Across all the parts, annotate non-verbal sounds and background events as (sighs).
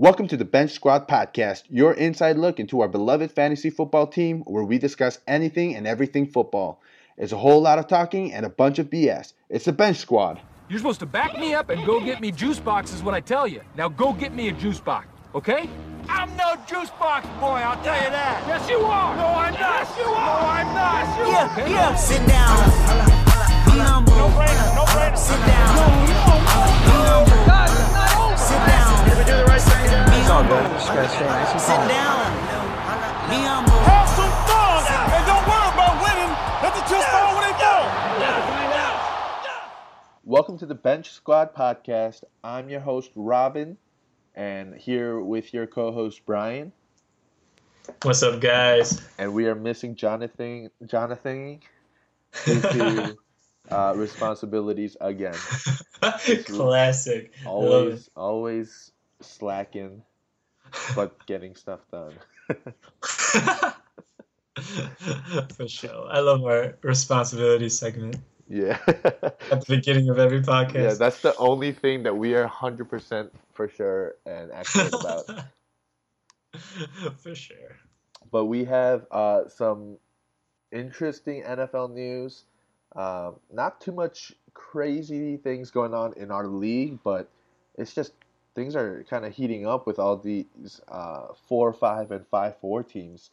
Welcome to the Bench Squad Podcast, your inside look into our beloved fantasy football team where we discuss anything and everything football. It's a whole lot of talking and a bunch of BS. It's the Bench Squad. You're supposed to back me up and go get me juice boxes when I tell you. Now go get me a juice box, okay? I'm no juice box boy, I'll tell you that. Yes, you are. No, I'm not. Yes, you are. No, I'm not. Yes, you yeah, are. Okay? yeah. Sit down. Be humble. No brainer, no brainer. Sit down. No, no. Be humble. Sit down. do the right thing. Be all good. Just gotta stay nice and Sit down. Have some fun and don't worry about winning. Let the chips fall when they fall. Welcome to the Bench Squad Podcast. I'm your host, Robin, and here with your co host, Brian. What's up, guys? And we are missing Jonathan, Jonathan due to (laughs) uh, responsibilities again. (laughs) Classic. Always, always slacking, but getting stuff done. (laughs) For sure. I love our responsibility segment yeah. (laughs) at the beginning of every podcast. Yeah, that's the only thing that we are 100% for sure and accurate about. (laughs) For sure. But we have uh, some interesting NFL news. Um, not too much crazy things going on in our league, but it's just things are kind of heating up with all these uh, four, five, and five, four teams.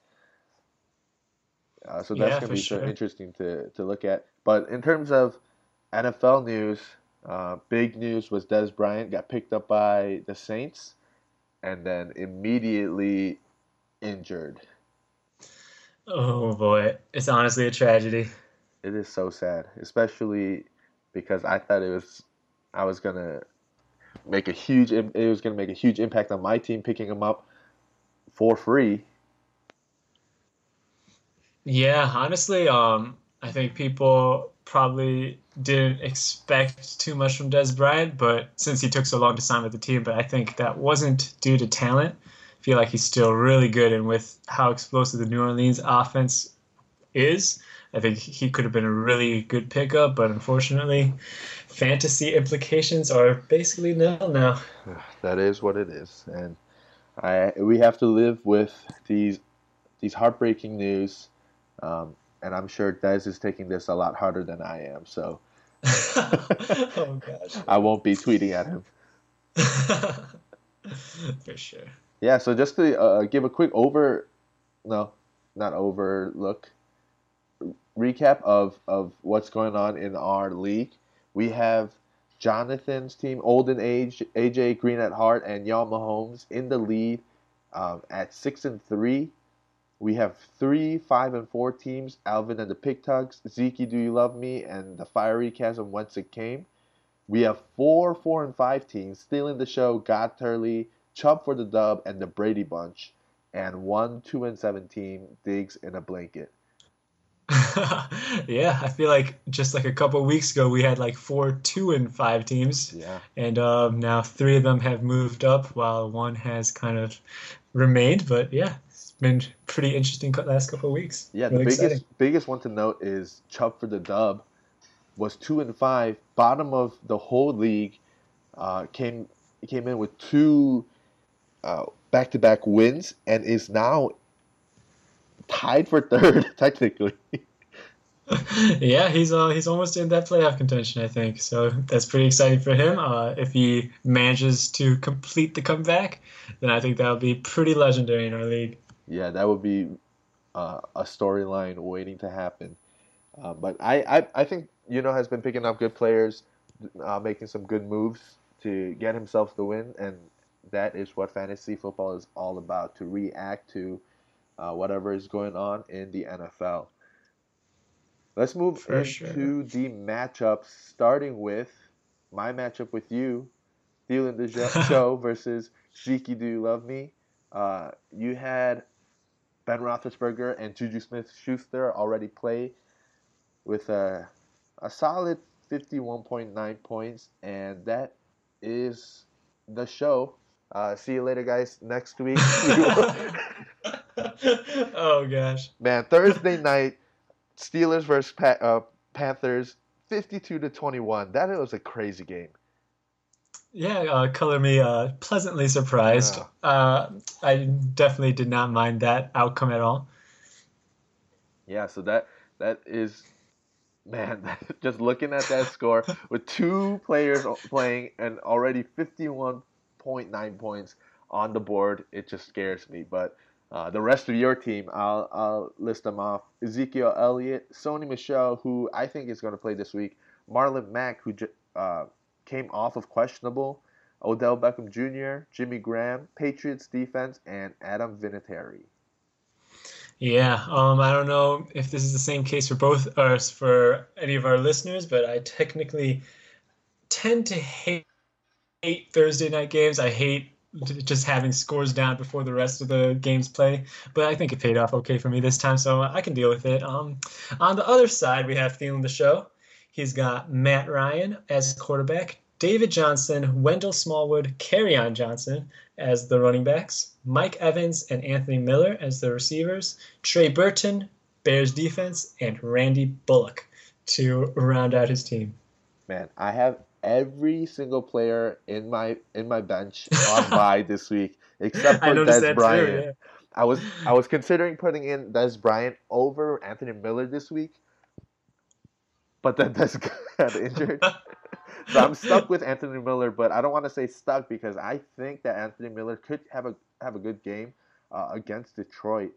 Uh, so that's Yeah, going to be so sure. interesting to, to look at. But in terms of NFL news, uh, big news was Dez Bryant got picked up by the Saints and then immediately injured. Oh boy, it's honestly a tragedy. It is so sad, especially because I thought it was I was gonna make a huge it was gonna make a huge impact on my team picking him up for free. Yeah, honestly, um, I think people probably didn't expect too much from Dez Bryant, but since he took so long to sign with the team, but I think that wasn't due to talent. I feel like he's still really good, and with how explosive the New Orleans offense is, I think he could have been a really good pickup, but unfortunately, fantasy implications are basically nil now. (sighs) That is what it is, and I we have to live with these these heartbreaking news. Um, and I'm sure Dez is taking this a lot harder than I am, so (laughs) oh gosh. (laughs) I won't be tweeting at him. (laughs) For sure. Yeah, so just to uh, give a quick over, no, not overlook, recap of, of what's going on in our league. We have Jonathan's team, Olden Age, AJ Green at heart, and Y'all Mahomes in the lead um, at six and three. We have three, five, and four teams: Alvin and the Pig Tugs, Zeke, Do You Love Me, and the Fiery Chasm Whence It Came. We have four, four, and five teams still in the show: God Turley, Chubb for the dub, and the Brady Bunch, and one, two, and seven team digs in a blanket. (laughs) yeah, I feel like just like a couple weeks ago, we had like four, two, and five teams, Yeah, and um, now three of them have moved up, while one has kind of remained. But yeah, it's been pretty interesting last couple of weeks. yeah. Really the biggest exciting. biggest one to note is Chubb for the dub was two and five, bottom of the whole league. Uh, came came in with two back to back wins and is now tied for third (laughs) technically. (laughs) yeah, he's uh he's almost in that playoff contention, I think. So that's pretty exciting for him. Uh, if he manages to complete the comeback, then I think that would be pretty legendary in our league. Yeah, that would be uh, a storyline waiting to happen. Uh, but I, I, I think you know has been picking up good players, uh, making some good moves to get himself the win, and that is what fantasy football is all about: to react to uh, whatever is going on in the NFL. Let's move For into sure. the matchups, starting with my matchup with you, the (laughs) Show versus Zeke. Do you love me? Uh, you had Ben Roethlisberger and Juju Smith-Schuster already play with a a solid 51.9 points, and that is the show. Uh, see you later, guys. Next week, (laughs) (laughs) oh gosh. man. Thursday night, Steelers versus pa- uh, Panthers, 52 to 21. That was a crazy game. Yeah, uh, color me uh, pleasantly surprised. Yeah. Uh, I definitely did not mind that outcome at all. Yeah, so that that is, man, (laughs) just looking at that score with two players playing and already fifty-one point nine points on the board, it just scares me. But uh, the rest of your team, I'll I'll list them off: Ezekiel Elliott, Sony Michel, who I think is going to play this week, Marlon Mack, who uh, came off of questionable, Odell Beckham Jr., Jimmy Graham, Patriots defense, and Adam Vinatieri. Yeah, um, I don't know if this is the same case for both us for any of our listeners, but I technically tend to hate, hate Thursday night games. I hate just having scores down before the rest of the games play, but I think it paid off okay for me this time, so I can deal with it. Um, on the other side, we have Thielen the show. He's got Matt Ryan as quarterback, David Johnson, Wendell Smallwood, Kerryon Johnson as the running backs, Mike Evans and Anthony Miller as the receivers, Trey Burton, Bears defense, and Randy Bullock to round out his team. Man, I have every single player in my in my bench (laughs) on bye this week except for Dez Bryant. Yeah. I was I was considering putting in Dez Bryant over Anthony Miller this week, but then Dez (laughs) got injured. (laughs) so I'm stuck with Anthony Miller, but I don't want to say stuck because I think that Anthony Miller could have a have a good game uh, against Detroit,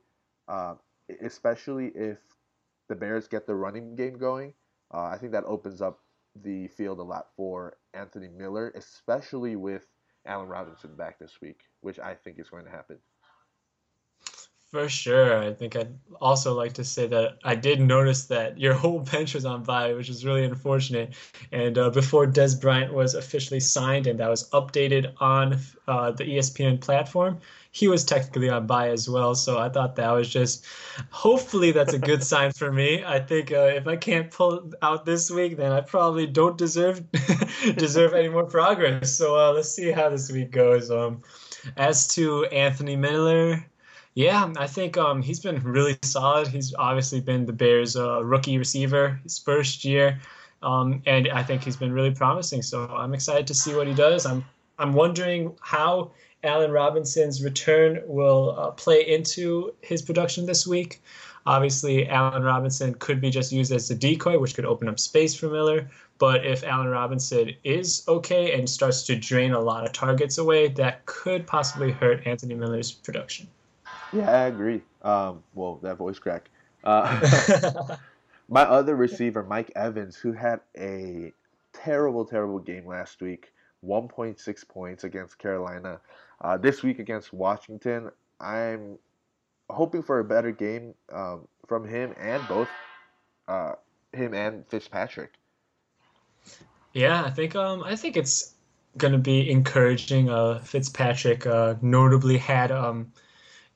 uh, especially if the Bears get the running game going. Uh, I think that opens up the field a lot for Anthony Miller, especially with Allen Robinson back this week, which I think is going to happen. For sure. I think I'd also like to say that I did notice that your whole (laughs) bench was on bye, which is really unfortunate. And uh, before Dez Bryant was officially signed and that was updated on uh, the ESPN platform, he was technically on bye as well. So I thought that was just, hopefully, that's a good (laughs) sign for me. I think uh, if I can't pull out this week, then I probably don't deserve (laughs) deserve any more progress. So uh, let's see how this week goes. Um, as to Anthony Miller, yeah, I think um, he's been really solid. He's obviously been the Bears' uh, rookie receiver his first year, um, and I think he's been really promising. So I'm excited to see what he does. I'm I'm wondering how Allen Robinson's return will uh, play into his production this week. Obviously, Allen Robinson could be just used as a decoy, which could open up space for Miller. But if Allen Robinson is okay and starts to drain a lot of targets away, that could possibly hurt Anthony Miller's production. Yeah, I agree. Um, well, that voice crack. Uh, (laughs) (laughs) my other receiver, Mike Evans, who had a terrible, terrible game last week, 1.6 points against Carolina. Uh, this week against Washington, I'm hoping for a better game um, from him and both uh, him and Fitzpatrick. Yeah, I think um, I think it's going to be encouraging. Uh, Fitzpatrick uh, notably had um,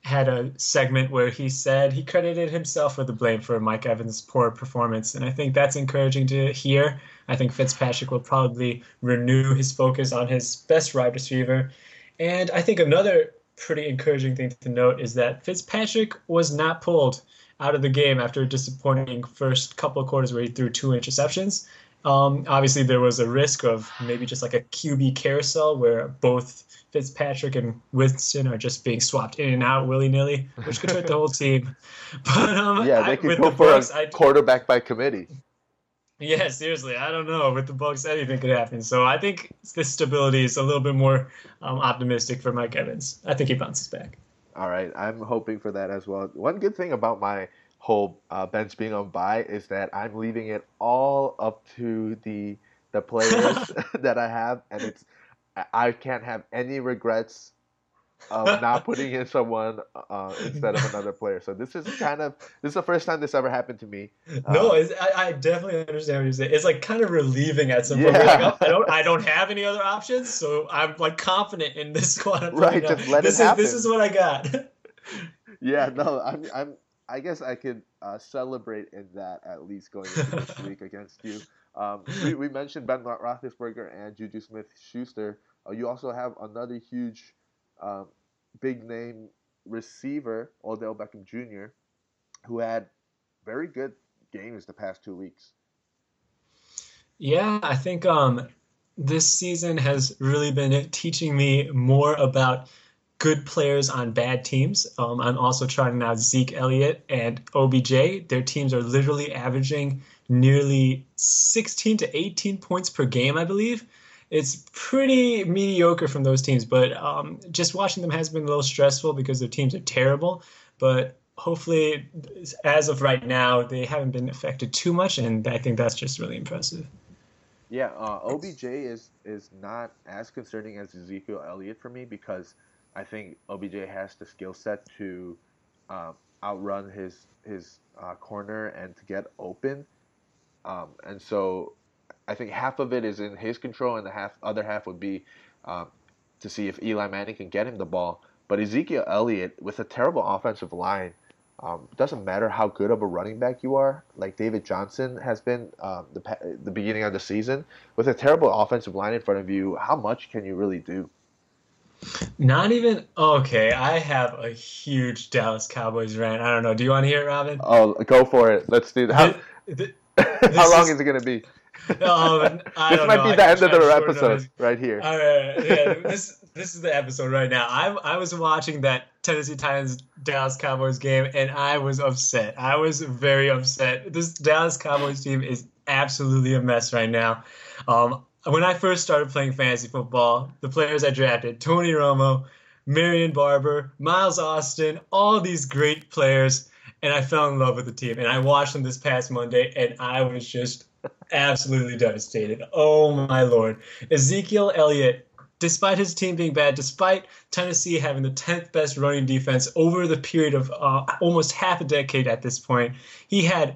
had a segment where he said he credited himself with the blame for Mike Evans' poor performance, and I think that's encouraging to hear. I think Fitzpatrick will probably renew his focus on his best wide receiver, and I think another pretty encouraging thing to note is that Fitzpatrick was not pulled out of the game after a disappointing first couple of quarters where he threw two interceptions. Um, obviously, there was a risk of maybe just like a QB carousel where both Fitzpatrick and Winston are just being swapped in and out willy nilly, which could hurt the whole team. (laughs) But um, Yeah, they I, could with go the for Bucs, a I, quarterback by committee. yeah, seriously, I don't know. With the Bucs, anything could happen. So I think this stability is a little bit more um, optimistic for Mike Evans. I think he bounces back. All right, I'm hoping for that as well. One good thing about my whole uh, bench being on bye is that I'm leaving it all up to the the players (laughs) (laughs) that I have, and it's I- can't have any regrets of not (laughs) putting in someone uh, instead of another player. So this is kind of this is the first time this ever happened to me. No, it's, I, I definitely understand what you're saying. It's like kind of relieving at some point. Yeah. You're like, oh, I don't, I don't have any other options, so I'm like confident in this squad. Right, just let it this is happen. this is what I got. yeah, no, I'm I'm I guess I could uh, celebrate in that at least going into this (laughs) week against you. Um, we, we mentioned Ben Roethlisberger and Juju Smith-Schuster. Uh, you also have another huge, um, big name receiver, Odell Beckham Jr., who had very good games the past two weeks. Yeah, I think um, this season has really been teaching me more about good players on bad teams. Um, I'm also trying out Zeke Elliott and OBJ. Their teams are literally averaging nearly 16 to 18 points per game, I believe. It's pretty mediocre from those teams, but um, just watching them has been a little stressful because their teams are terrible. But hopefully, as of right now, they haven't been affected too much, and I think that's just really impressive. Yeah, uh, OBJ is is not as concerning as Ezekiel Elliott for me because I think OBJ has the skill set to uh, outrun his his uh, corner and to get open, um, and so I think half of it is in his control, and the half other half would be um, to see if Eli Manning can get him the ball. But Ezekiel Elliott, with a terrible offensive line, um, doesn't matter how good of a running back you are, like David Johnson has been um, the the beginning of the season. With a terrible offensive line in front of you, how much can you really do? Not even okay. I have a huge Dallas Cowboys rant. I don't know. Do you want to hear it, Robin? Oh, go for it. Let's do that. How, (laughs) how long is, is it going to be? Um, (laughs) this might know. be the end of the episode right here. All right, yeah, this this is the episode right now. I I was watching that Tennessee Titans Dallas Cowboys game and I was upset. I was very upset. This Dallas Cowboys team is absolutely a mess right now. Um, when I first started playing fantasy football, the players I drafted, Tony Romo, Marion Barber, Miles Austin, all these great players, and I fell in love with the team. And I watched them this past Monday, and I was just absolutely devastated. Oh my lord. Ezekiel Elliott, despite his team being bad, despite Tennessee having the 10th best running defense over the period of uh, almost half a decade at this point, he had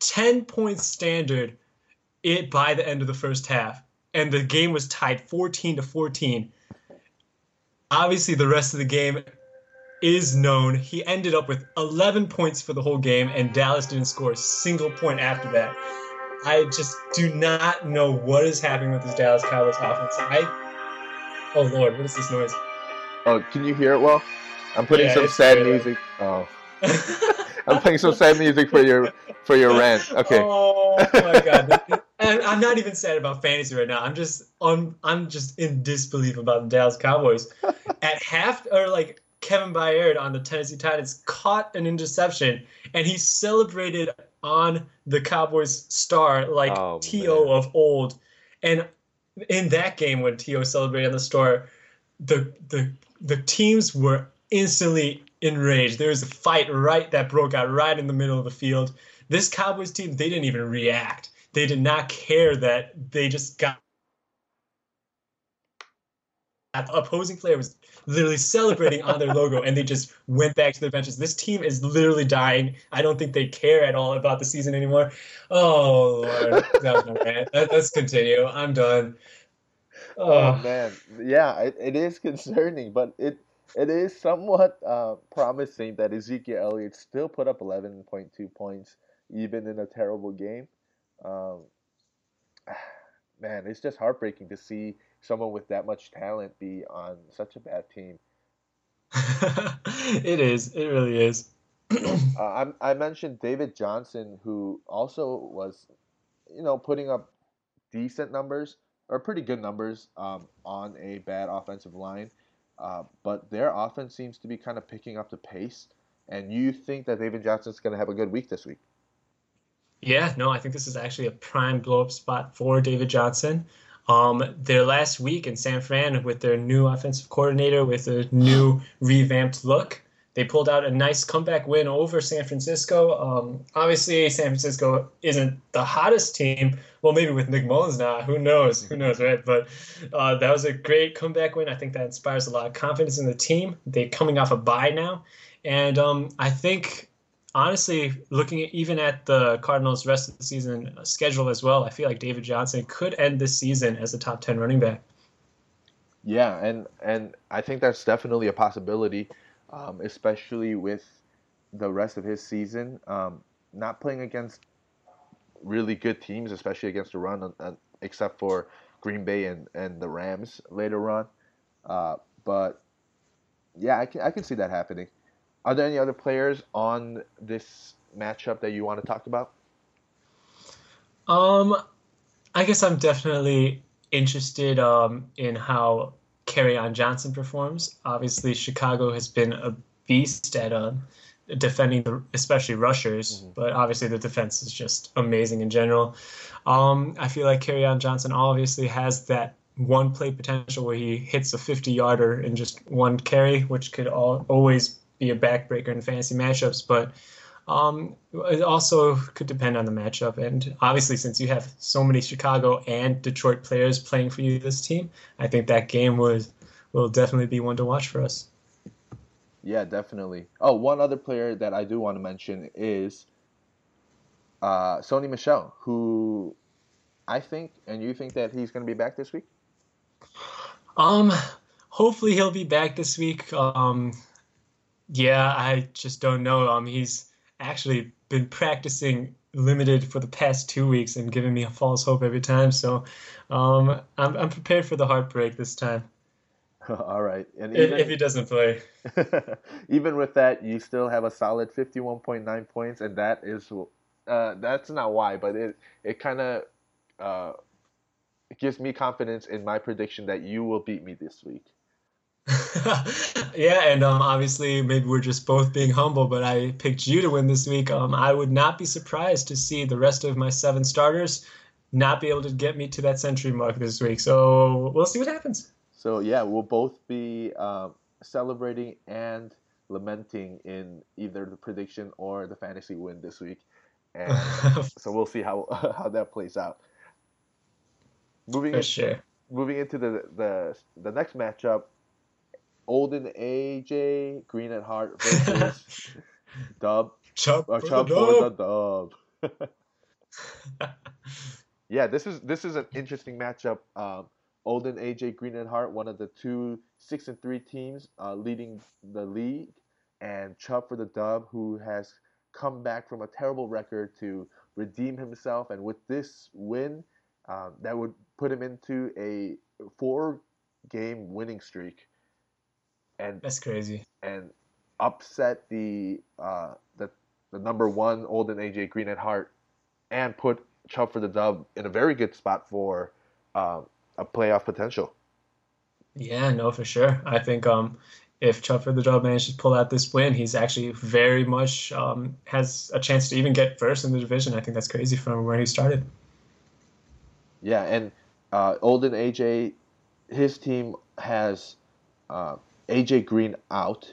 10 points standard it by the end of the first half and the game was tied 14 to 14. Obviously the rest of the game is known. He ended up with 11 points for the whole game and Dallas didn't score a single point after that. I just do not know what is happening with this Dallas Cowboys offense. I Oh lord, what is this noise? Oh, can you hear it well? I'm putting yeah, some sad music. Oh. (laughs) I'm playing some sad music for your for your rant. Okay. Oh my god. (laughs) and I'm not even sad about fantasy right now. I'm just on I'm just in disbelief about the Dallas Cowboys. (laughs) At half or like Kevin Byard on the Tennessee Titans caught an interception and he celebrated on the Cowboys star like oh, T.O. of old. And in that game when T.O. celebrated on the star, the the the teams were instantly enraged. There was a fight right that broke out right in the middle of the field. This Cowboys team, they didn't even react. They did not care that they just got the opposing player was literally celebrating on their logo and they just went back to their benches. This team is literally dying. I don't think they care at all about the season anymore. Oh Lord, that was my rant. Let's continue. I'm done. Oh, oh man, yeah, it, it is concerning, but it it is somewhat uh, promising that Ezekiel Elliott still put up 11.2 points even in a terrible game. Um, (sighs) man, it's just heartbreaking to see someone with that much talent be on such a bad team. (laughs) it is. It really is. (clears throat) uh, I, I mentioned David Johnson, who also was, you know, putting up decent numbers or pretty good numbers um, on a bad offensive line. Uh, but their offense seems to be kind of picking up the pace. And you think that David Johnson's going to have a good week this week? Yeah, no, I think this is actually a prime blow up spot for David Johnson. Um, their last week in San Fran with their new offensive coordinator with a new revamped look, they pulled out a nice comeback win over San Francisco. Um, obviously, San Francisco isn't the hottest team. Well, maybe with Nick Mullens now, who knows? Who knows, right? But uh, that was a great comeback win. I think that inspires a lot of confidence in the team. They're coming off a bye now, and um, I think honestly, looking at, even at the Cardinals' rest of the season schedule as well, I feel like David Johnson could end this season as a top ten running back. Yeah, and and I think that's definitely a possibility um, especially with the rest of his season. Um, not playing against really good teams, especially against the run, uh, except for Green Bay and, and the Rams later on. Uh, but yeah, I can, I can see that happening. Are there any other players on this matchup that you want to talk about? Um, I guess I'm definitely interested um, in how on Johnson performs. Obviously, Chicago has been a beast at um, defending the, especially rushers, mm-hmm. but obviously the defense is just amazing in general. Um, I feel like on Johnson obviously has that one play potential where he hits a 50 yarder in just one carry, which could all, always be a backbreaker in fantasy matchups. But um, it also could depend on the matchup. And obviously, since you have so many Chicago and Detroit players playing for you this team, I think that game was will definitely be one to watch for us. Yeah, definitely. Oh, one other player that I do want to mention is uh, Sony Michel, who I think, and you think that he's going to be back this week? Um, hopefully he'll be back this week. Um, yeah, I just don't know. Um, he's actually been practicing limited for the past two weeks and giving me a false hope every time. So um, I'm, I'm prepared for the heartbreak this time. (laughs) All right. And even, if, he doesn't play. (laughs) even with that, you still have a solid 51.9 points, and that is uh, that's not why, but it it kind of uh, gives me confidence in my prediction that you will beat me this week. (laughs) yeah, and um, obviously, maybe we're just both being humble, but I picked you to win this week. Um, I would not be surprised to see the rest of my seven starters not be able to get me to that century mark this week. So we'll see what happens. So yeah, we'll both be um, celebrating and lamenting in either the prediction or the fantasy win this week, and (laughs) so we'll see how (laughs) how that plays out. Moving For sure. Moving into the the the next matchup, Olden AJ, Green at Heart (laughs) versus Dub. Chubb, uh, Chubb for the Dub. (laughs) yeah, this is this is an interesting matchup. Um, Olden AJ Green at Heart, one of the two six and three teams uh, leading the league, and Chubb for the Dub, who has come back from a terrible record to redeem himself, and with this win, um, that would put him into a four game winning streak and that's crazy. And upset the uh, the the number one Olden AJ Green at Heart, and put Chubb for the dub in a very good spot for uh, a playoff potential. Yeah, no, for sure. I think um, if Chubb for the dub manages to pull out this win, he's actually very much um, has a chance to even get first in the division. I think that's crazy from where he started. Yeah, and uh, Olden AJ, his team has uh, AJ Green out,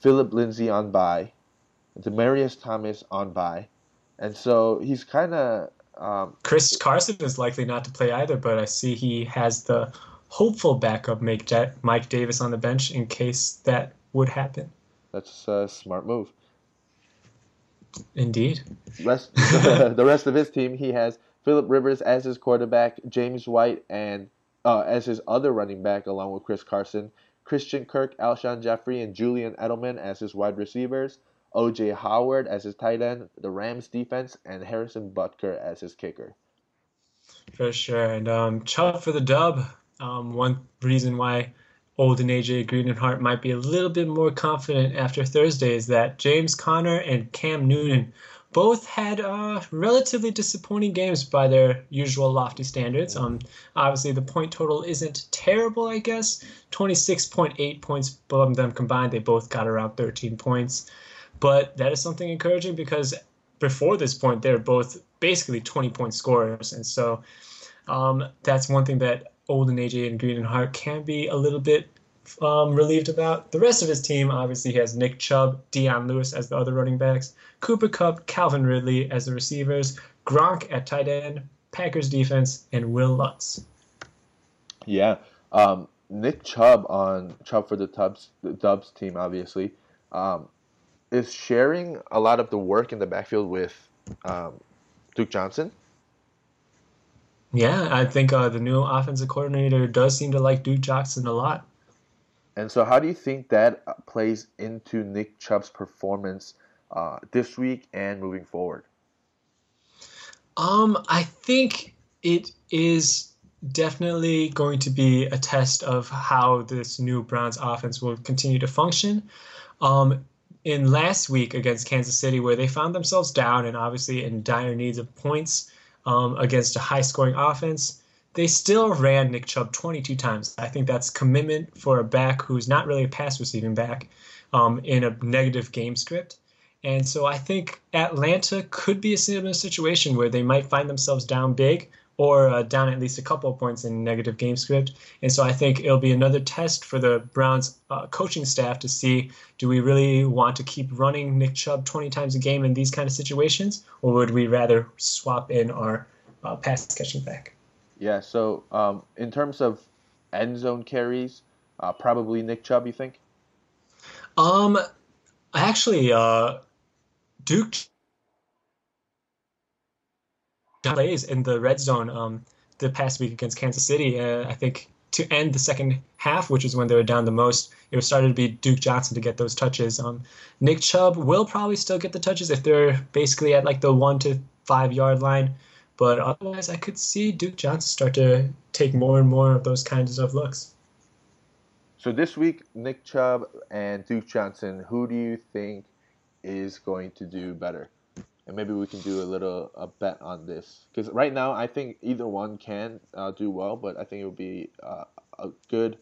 Philip Lindsay on bye, Demaryius Thomas on bye, and so he's kind of. Um, Chris Carson is likely not to play either, but I see he has the hopeful backup make Mike Davis on the bench in case that would happen. That's a smart move. Indeed. Rest, (laughs) the rest of his team, he has Philip Rivers as his quarterback, James White and uh, as his other running back, along with Chris Carson, Christian Kirk, Alshon Jeffery, and Julian Edelman as his wide receivers, OJ Howard as his tight end, the Rams defense, and Harrison Butker as his kicker. For sure. And um, Chubb for the dub. Um, one reason why Olden AJ Green and Hart might be a little bit more confident after Thursday is that James Conner and Cam Newton both had uh, relatively disappointing games by their usual lofty standards. Um, obviously, the point total isn't terrible, I guess. 26.8 points above them combined. They both got around 13 points. But that is something encouraging because before this point, they're both basically 20 point scorers. And so um, that's one thing that Olden AJ and Green and Hart can be a little bit um, relieved about. The rest of his team obviously he has Nick Chubb, Dion Lewis as the other running backs, Cooper Kupp, Calvin Ridley as the receivers, Gronk at tight end, Packers defense, and Wil Lutz. Yeah, um, Nick Chubb on Chubb for the Dubs, the Dubs team, obviously, um, is sharing a lot of the work in the backfield with um, Duke Johnson. Yeah, I think uh, the new offensive coordinator does seem to like Duke Johnson a lot. And so, how do you think that uh, plays into Nick Chubb's performance uh, this week and moving forward? Um, I think it is definitely going to be a test of how this new Browns offense will continue to function. Um, in last week against Kansas City, where they found themselves down and obviously in dire needs of points um, against a high scoring offense, they still ran Nick Chubb 22 times. I think that's commitment for a back who's not really a pass receiving back um, in a negative game script. And so I think Atlanta could be a similar situation where they might find themselves down big or uh, down at least a couple of points in negative game script. And so I think it'll be another test for the Browns uh, coaching staff to see do we really want to keep running Nick Chubb 20 times a game in these kind of situations, or would we rather swap in our uh, pass catching back? Yeah, so um, in terms of end zone carries, uh, probably Nick Chubb, you think? Um, I actually, uh, Duke plays in the red zone um, the past week against Kansas City. Uh, I think to end the second half, which is when they were down the most, it was started to be Duke Johnson to get those touches. Um, Nick Chubb will probably still get the touches if they're basically at like the one to five yard line. But otherwise, I could see Duke Johnson start to take more and more of those kinds of looks. So this week, Nick Chubb and Duke Johnson, who do you think is going to do better? And maybe we can do a little a bet on this because right now I think either one can uh, do well, but I think it would be uh, a good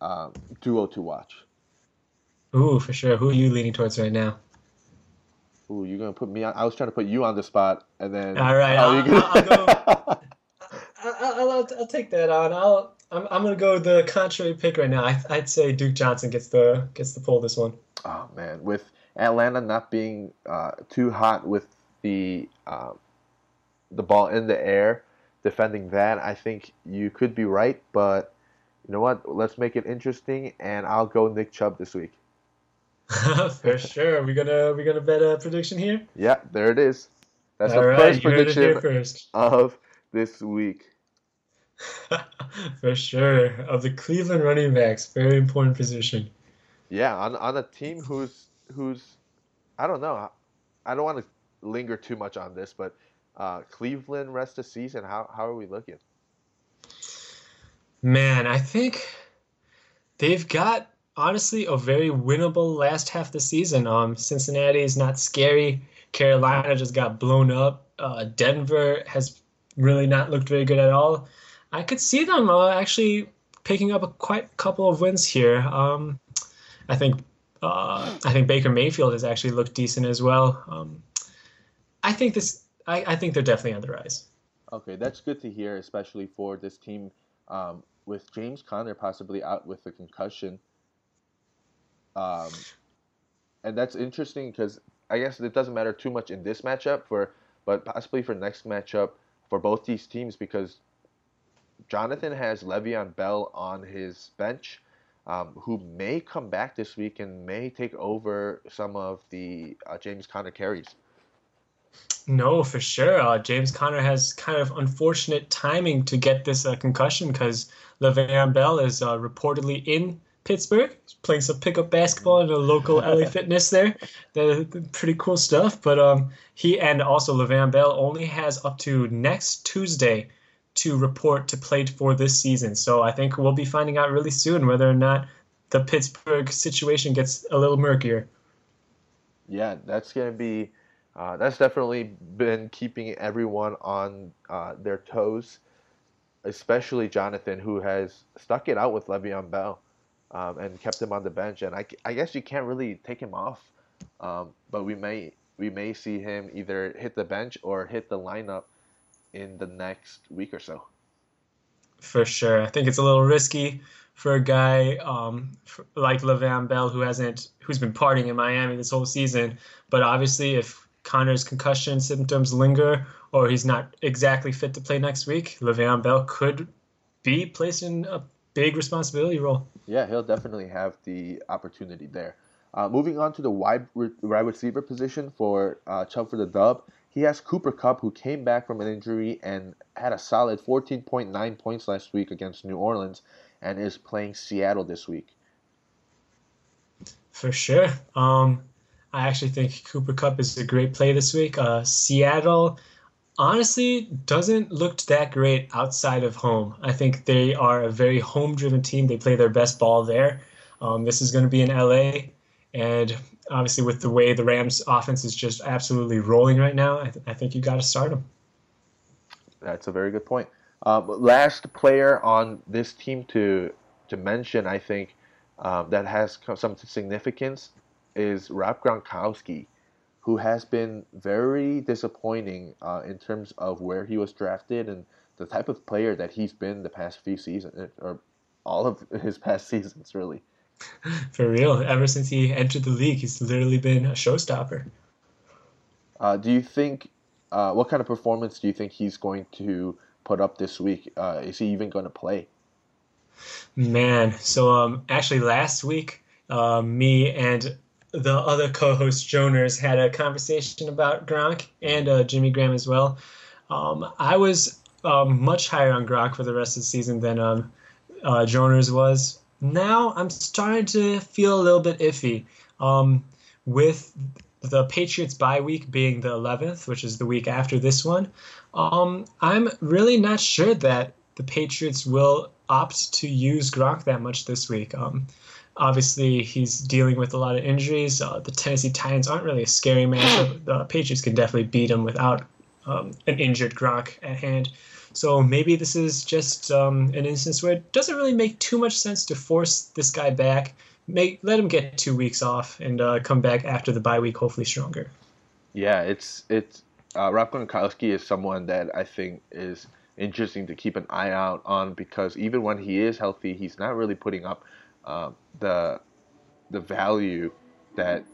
um, duo to watch. Ooh, for sure. Who are you leaning towards right now? Ooh, you're gonna put me on. I was trying to put you on the spot, and then. All right, I'll, gonna- I'll, I'll go. (laughs) I'll, I'll, I'll take that on. I'll. I'm, I'm gonna go the contrary pick right now. I, I'd say Duke Johnson gets the gets the pull this one. Oh man, with Atlanta not being uh, too hot with the um, the ball in the air, defending that, I think you could be right. But you know what? Let's make it interesting, and I'll go Nick Chubb this week. (laughs) for sure. We're gonna we're gonna bet a prediction here. Yeah, there it is. That's All the right, first you heard it here prediction first. of this week. (laughs) for sure. Of the Cleveland running backs, very important position. Yeah, on on a team who's who's I don't know. I don't want to linger too much on this, but uh, Cleveland rest of season. How how are we looking? Man, I think they've got honestly a very winnable last half of the season. Um, Cincinnati is not scary. Carolina just got blown up. Uh, Denver has really not looked very good at all. I could see them uh, actually picking up a quite couple of wins here. Um, I think uh, I think Baker Mayfield has actually looked decent as well. Um, I think this. I, I think they're definitely on the rise. Okay, that's good to hear, especially for this team um, with James Conner possibly out with a concussion. Um, and that's interesting because I guess it doesn't matter too much in this matchup for, but possibly for next matchup for both these teams because Jonathan has Le'Veon Bell on his bench, um, who may come back this week and may take over some of the uh, James Conner carries. No, for sure. Uh, James Conner has kind of unfortunate timing to get this uh, concussion because Le'Veon Bell is uh, reportedly in Pittsburgh playing some pickup basketball in a local LA (laughs) Fitness there. They're pretty cool stuff. But um, he and also Le'Veon Bell only has up to next Tuesday to report to play for this season. So I think we'll be finding out really soon whether or not the Pittsburgh situation gets a little murkier. Yeah, that's gonna be. Uh, that's definitely been keeping everyone on uh, their toes, especially Jonathan, who has stuck it out with Le'Veon Bell um, and kept him on the bench. And I, I guess you can't really take him off, um, but we may we may see him either hit the bench or hit the lineup in the next week or so. For sure. I think it's a little risky for a guy um, like Le'Veon Bell who hasn't who's been partying in Miami this whole season. But obviously, if Conner's concussion symptoms linger or he's not exactly fit to play next week, Le'Veon Bell could be placed in a big responsibility role. Yeah, he'll definitely have the opportunity there. Uh, moving on to the wide, re- wide receiver position for uh, Chubb for the dub, he has Cooper Kupp, who came back from an injury and had a solid 14.9 points last week against New Orleans and is playing Seattle this week. For sure. Um, I actually think Cooper Kupp is a great play this week. Uh, Seattle honestly doesn't look that great outside of home. I think they are a very home driven team. They play their best ball there. Um, this is going to be in LA. And obviously, with the way the Rams offense is just absolutely rolling right now, I, th- I think you got to start them. That's a very good point. Um, last player on this team to to mention, I think, um, that has some significance is Rob Gronkowski, who has been very disappointing uh, in terms of where he was drafted and the type of player that he's been the past few seasons, uh, or all of (laughs) his past seasons, really. (laughs) For real, ever since he entered the league, he's literally been a showstopper. Uh, do you think? Uh, what kind of performance do you think he's going to put up this week? Uh, is he even going to play? Man, so um, actually last week, uh, me and the other co-host Joners had a conversation about Gronk and uh, Jimmy Graham as well. Um, I was um, much higher on Gronk for the rest of the season than um, uh, Joners was. Now I'm starting to feel a little bit iffy. Um, with the Patriots bye week being the 11th, which is the week after this one, um, I'm really not sure that the Patriots will opt to use Gronk that much this week. Obviously, he's dealing with a lot of injuries. Uh, the Tennessee Titans aren't really a scary matchup. (laughs) The Patriots can definitely beat them without um, an injured Gronk at hand. So maybe this is just um, an instance where it doesn't really make too much sense to force this guy back. Make let him get two weeks off and uh, come back after the bye week, hopefully stronger. Yeah, it's it's uh, Rob Gronkowski is someone that I think is interesting to keep an eye out on because even when he is healthy, he's not really putting up uh, the the value that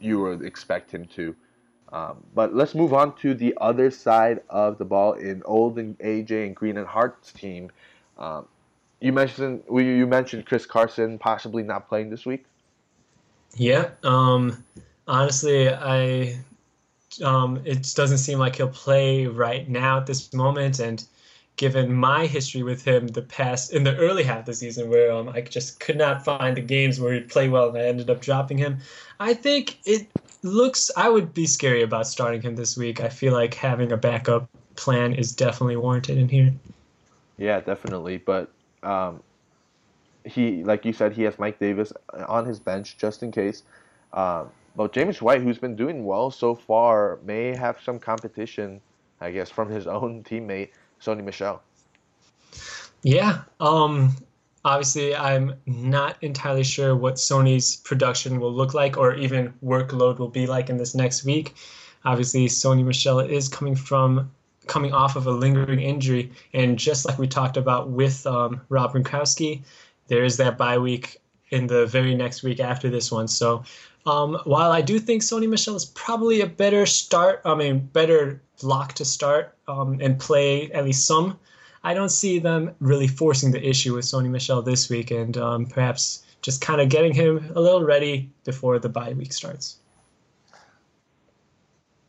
you would expect him to. Um, but let's move on to the other side of the ball in Old and AJ and Green and Hart's team. Um, you mentioned you mentioned Chris Carson possibly not playing this week. Yeah. Um, honestly, I um, it doesn't seem like he'll play right now at this moment, and given my history with him the past in the early half of the season where um, I just could not find the games where he'd play well and I ended up dropping him. I think it looks I would be scary about starting him this week. I feel like having a backup plan is definitely warranted in here. Yeah, definitely. But um, he, like you said, he has Mike Davis on his bench just in case. Um, but James White, who's been doing well so far, may have some competition, I guess, from his own teammate Sony Michel. Yeah. Um, obviously, I'm not entirely sure what Sony's production will look like or even workload will be like in this next week. Obviously, Sony Michel is coming from coming off of a lingering injury, and just like we talked about with um, Rob Gronkowski, there is that bye week in the very next week after this one. So, um, while I do think Sony Michel is probably a better start, I mean, better lock to start um, and play at least some. I don't see them really forcing the issue with Sony Michel this week, and um, perhaps just kind of getting him a little ready before the bye week starts.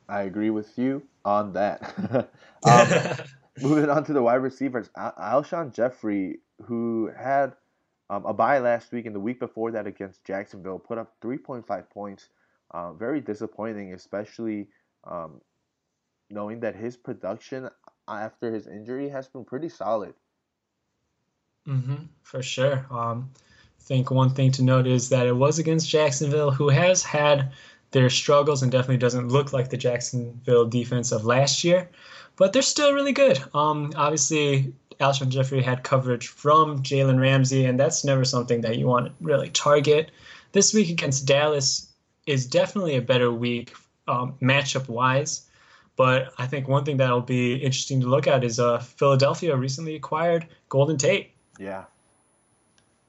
I agree with you on that. (laughs) (laughs) um, moving on to the wide receivers, Al- Alshon Jeffery, who had um, a bye last week and the week before that against Jacksonville, put up 3.5 points. Uh, very disappointing, especially um, knowing that his production after his injury has been pretty solid. Mm-hmm, for sure. Um, I think one thing to note is that it was against Jacksonville, who has had their struggles and definitely doesn't look like the Jacksonville defense of last year, but they're still really good. Um, obviously, Alshon Jeffery had coverage from Jalen Ramsey, and that's never something that you want to really target. This week against Dallas is definitely a better week um, matchup wise. But I think one thing that'll be interesting to look at is uh, Philadelphia recently acquired Golden Tate. Yeah,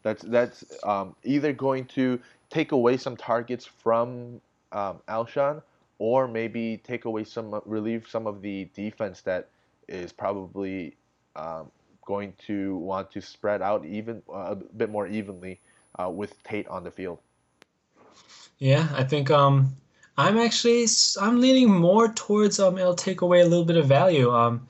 that's that's um, either going to take away some targets from um, Alshon, or maybe take away some relieve some of the defense that is probably um, going to want to spread out even uh, a bit more evenly uh, with Tate on the field. Yeah, I think um, I'm actually I'm leaning more towards um it'll take away a little bit of value. Um,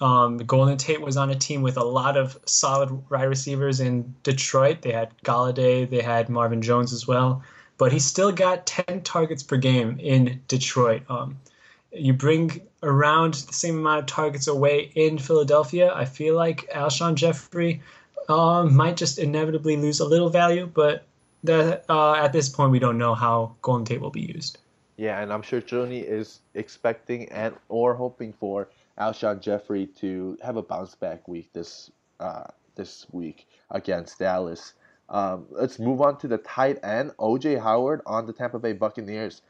um, Golden Tate was on a team with a lot of solid wide receivers in Detroit. They had Golladay, they had Marvin Jones as well, but he still got 10 targets per game in Detroit. Um, you bring around the same amount of targets away in Philadelphia. I feel like Alshon Jeffery uh, might just inevitably lose a little value, but the, uh, at this point, we don't know how Golden Tate will be used. Yeah, and I'm sure Joni is expecting and or hoping for Alshon Jeffery to have a bounce back week this uh, this week against Dallas. Um, let's move on to the tight end, OJ Howard on the Tampa Bay Buccaneers.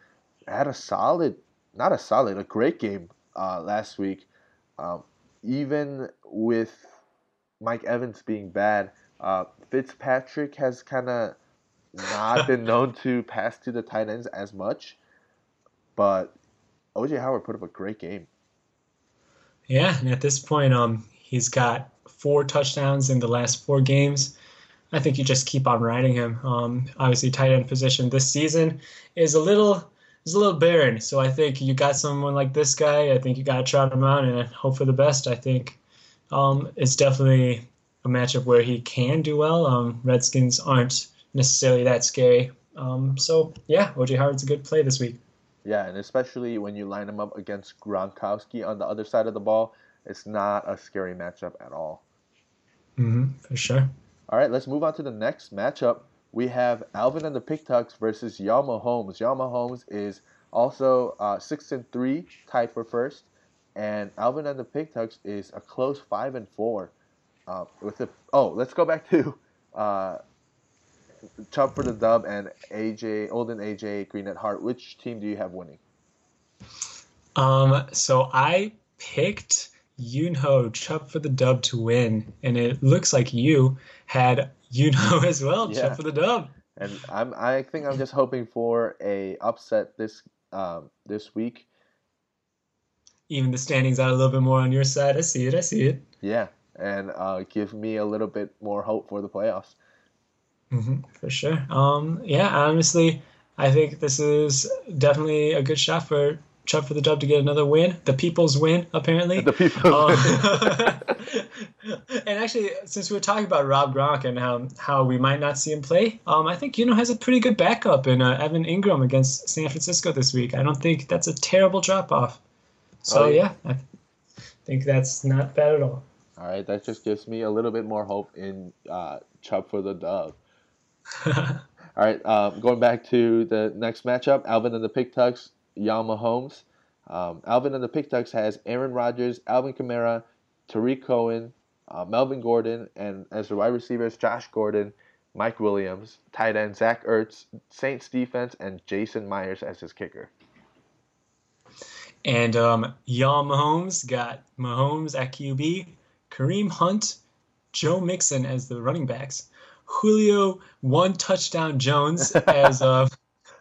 Had a solid, not a solid, a great game uh, last week. Um, even with Mike Evans being bad, uh, Fitzpatrick has kind of not (laughs) been known to pass to the tight ends as much, but OJ Howard put up a great game. Yeah, and at this point, um, he's got four touchdowns in the last four games. I think you just keep on riding him. Um, obviously, tight end position this season is a little is a little barren. So I think you got someone like this guy. I think you got to trot him out and hope for the best. I think um, it's definitely a matchup where he can do well. Um, Redskins aren't necessarily that scary. Um, so yeah, OJ Howard's a good play this week. Yeah, and especially when you line him up against Gronkowski on the other side of the ball, it's not a scary matchup at all. Mm-hmm, for sure. All right, let's move on to the next matchup. We have Alvin and the Pictucks versus Y'all Mahomes. Y'all Mahomes is also uh, six and three, tied for first, and Alvin and the Pictucks is a close five and four. Uh, with the oh, let's go back (laughs) to uh, Chub for the dub and AJ Olden AJ Green at Heart. Which team do you have winning? Um, so I picked Yunho Chubb for the dub to win, and it looks like you had Yunho (laughs) as well, yeah. For the dub. And I'm I think I'm just hoping for a upset this um, this week. Even the standings out a little bit more on your side. I see it. I see it. Yeah, and uh, give me a little bit more hope for the playoffs. Mm-hmm, for sure. Um, yeah, honestly, I think this is definitely a good shot for Chubb for the dub to get another win. The people's win, apparently. The people's uh, (laughs) and actually, since we were talking about Rob Gronk and how, how we might not see him play, um, I think Yunho has a pretty good backup in uh, Evan Engram against San Francisco this week. I don't think that's a terrible drop off. So, oh, yeah. yeah, I think that's not bad at all. All right, that just gives me a little bit more hope in uh, Chubb for the dub. (laughs) all right, um, going back to the next matchup, Alvin and the Pictucks Y'all Mahomes. Um, Alvin and the Pictucks has Aaron Rodgers, Alvin Kamara, Tarik Cohen, uh, Melvin Gordon, and as the wide receivers, Josh Gordon, Mike Williams, tight end Zach Ertz, Saints defense, and Jason Myers as his kicker. And um, Y'all Mahomes got Mahomes at QB, Kareem Hunt, Joe Mixon as the running backs, Julio one touchdown Jones (laughs) as uh,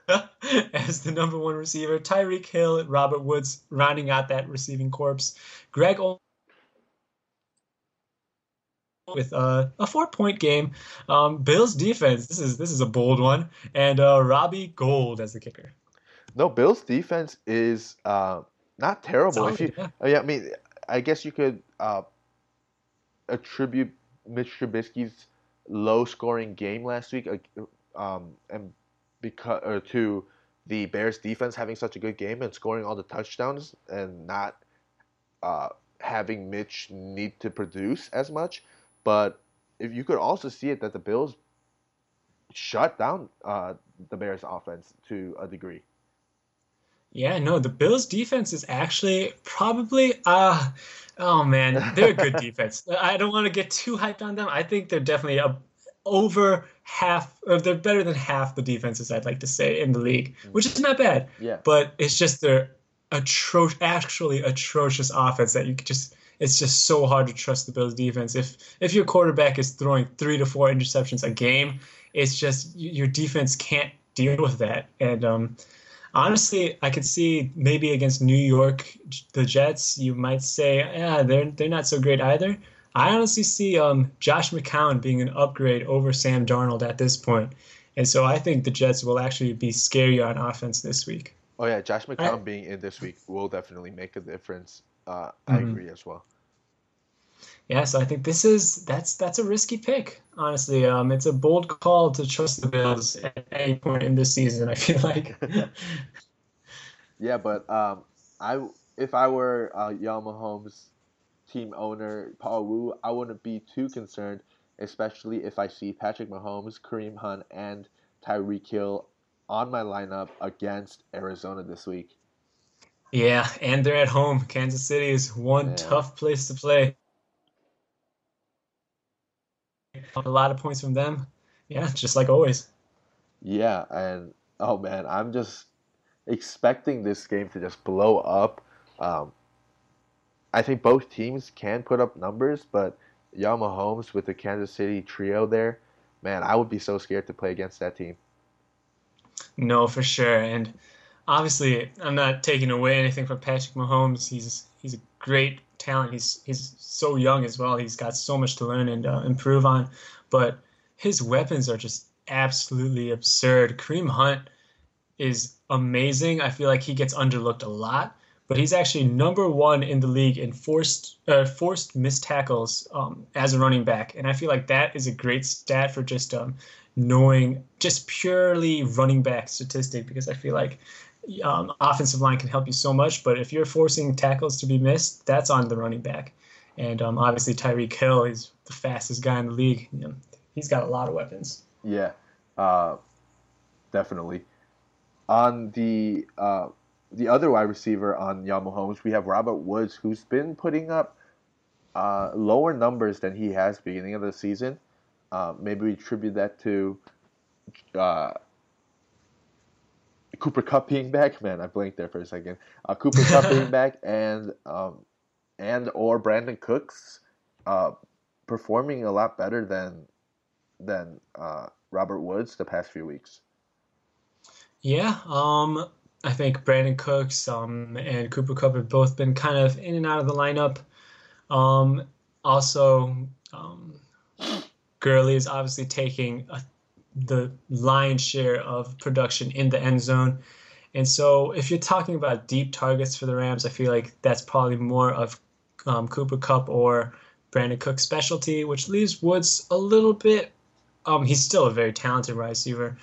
(laughs) as the number one receiver, Tyreek Hill, Robert Woods rounding out that receiving corpse, Greg with uh, a four point game. Um, Bills defense. This is this is a bold one, and uh, Robbie Gould as the kicker. No, Bills defense is uh, not terrible. Solid, if you, yeah. Oh, yeah. I mean, I guess you could uh, attribute Mitch Trubisky's low scoring game last week, um, and because or to the Bears defense having such a good game and scoring all the touchdowns and not uh, having Mitch need to produce as much. But if you could also see it that the Bills shut down uh, the Bears offense to a degree. Yeah, no, the Bills defense is actually probably uh oh man, they're a good (laughs) defense. I don't want to get too hyped on them. I think they're definitely a over half or they're better than half the defenses I'd like to say in the league, mm. which is not bad. Yeah. But it's just their atro- actually atrocious offense that you just it's just so hard to trust the Bills defense. If if your quarterback is throwing 3 to 4 interceptions a game, it's just your defense can't deal with that. And um honestly, I could see maybe against New York, the Jets, you might say, yeah, they're they're not so great either. I honestly see um, Josh McCown being an upgrade over Sam Darnold at this point. And so I think the Jets will actually be scary on offense this week. Oh, yeah. Josh McCown I, being in this week will definitely make a difference. Uh, I mm-hmm. agree as well. Yeah, so I think this is that's that's a risky pick. Honestly, um, it's a bold call to trust the Bills at any point in this season. I feel like. (laughs) yeah, but um, I if I were uh, Y'all Mahomes team owner Paul Wu, I wouldn't be too concerned, especially if I see Patrick Mahomes, Kareem Hunt, and Tyreek Hill on my lineup against Arizona this week. Yeah, and they're at home. Kansas City is one Yeah. tough place to play. A lot of points from them. Yeah, just like always. Yeah, and oh man, I'm just expecting this game to just blow up. Um, I think both teams can put up numbers, but Y'all Mahomes with the Kansas City trio there, man, I would be so scared to play against that team. No, for sure. And obviously, I'm not taking away anything from Patrick Mahomes. He's he's a great talent. He's he's so young as well. He's got so much to learn and uh, improve on. But his weapons are just absolutely absurd. Kareem Hunt is amazing. I feel like he gets underlooked a lot, but he's actually number one in the league in forced uh, forced missed tackles um, as a running back, and I feel like that is a great stat for just um, knowing just purely running back statistic because I feel like um, offensive line can help you so much, but if you're forcing tackles to be missed, that's on the running back. And um, obviously Tyreek Hill is the fastest guy in the league. You know, he's got a lot of weapons. Yeah, uh, definitely. On the uh, the other wide receiver on Y'all Mahomes, we have Robert Woods, who's been putting up uh, lower numbers than he has beginning of the season. Uh, maybe we attribute that to uh, Cooper Kupp being back. Man, I blinked there for a second. Uh, Cooper Kupp being (laughs) back, and um, and or Brandin Cooks uh, performing a lot better than than uh, Robert Woods the past few weeks. Yeah, um, I think Brandin Cooks um, and Cooper Kupp have both been kind of in and out of the lineup. Um, also, um, Gurley is obviously taking a, the lion's share of production in the end zone. And so, if you're talking about deep targets for the Rams, I feel like that's probably more of um, Cooper Kupp or Brandin Cook's specialty, which leaves Woods a little bit. Um, he's still a very talented wide receiver.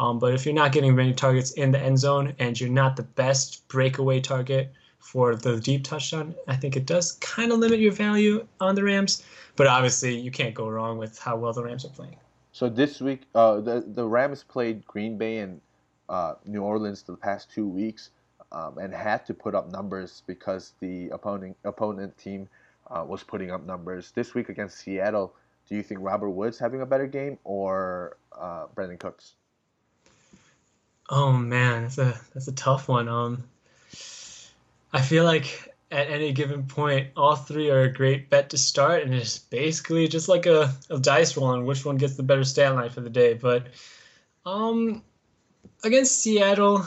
Um, but if you're not getting many targets in the end zone and you're not the best breakaway target for the deep touchdown, I think it does kind of limit your value on the Rams. But obviously, you can't go wrong with how well the Rams are playing. So this week, uh, the the Rams played Green Bay and uh, New Orleans the past two weeks, um, and had to put up numbers because the opponent opponent team uh, was putting up numbers. This week against Seattle, do you think Robert Woods having a better game or uh, Brandin Cooks? Oh man, that's a that's a tough one. Um, I feel like at any given point, all three are a great bet to start, and it's basically just like a, a dice roll on which one gets the better stat line for the day. But um, against Seattle,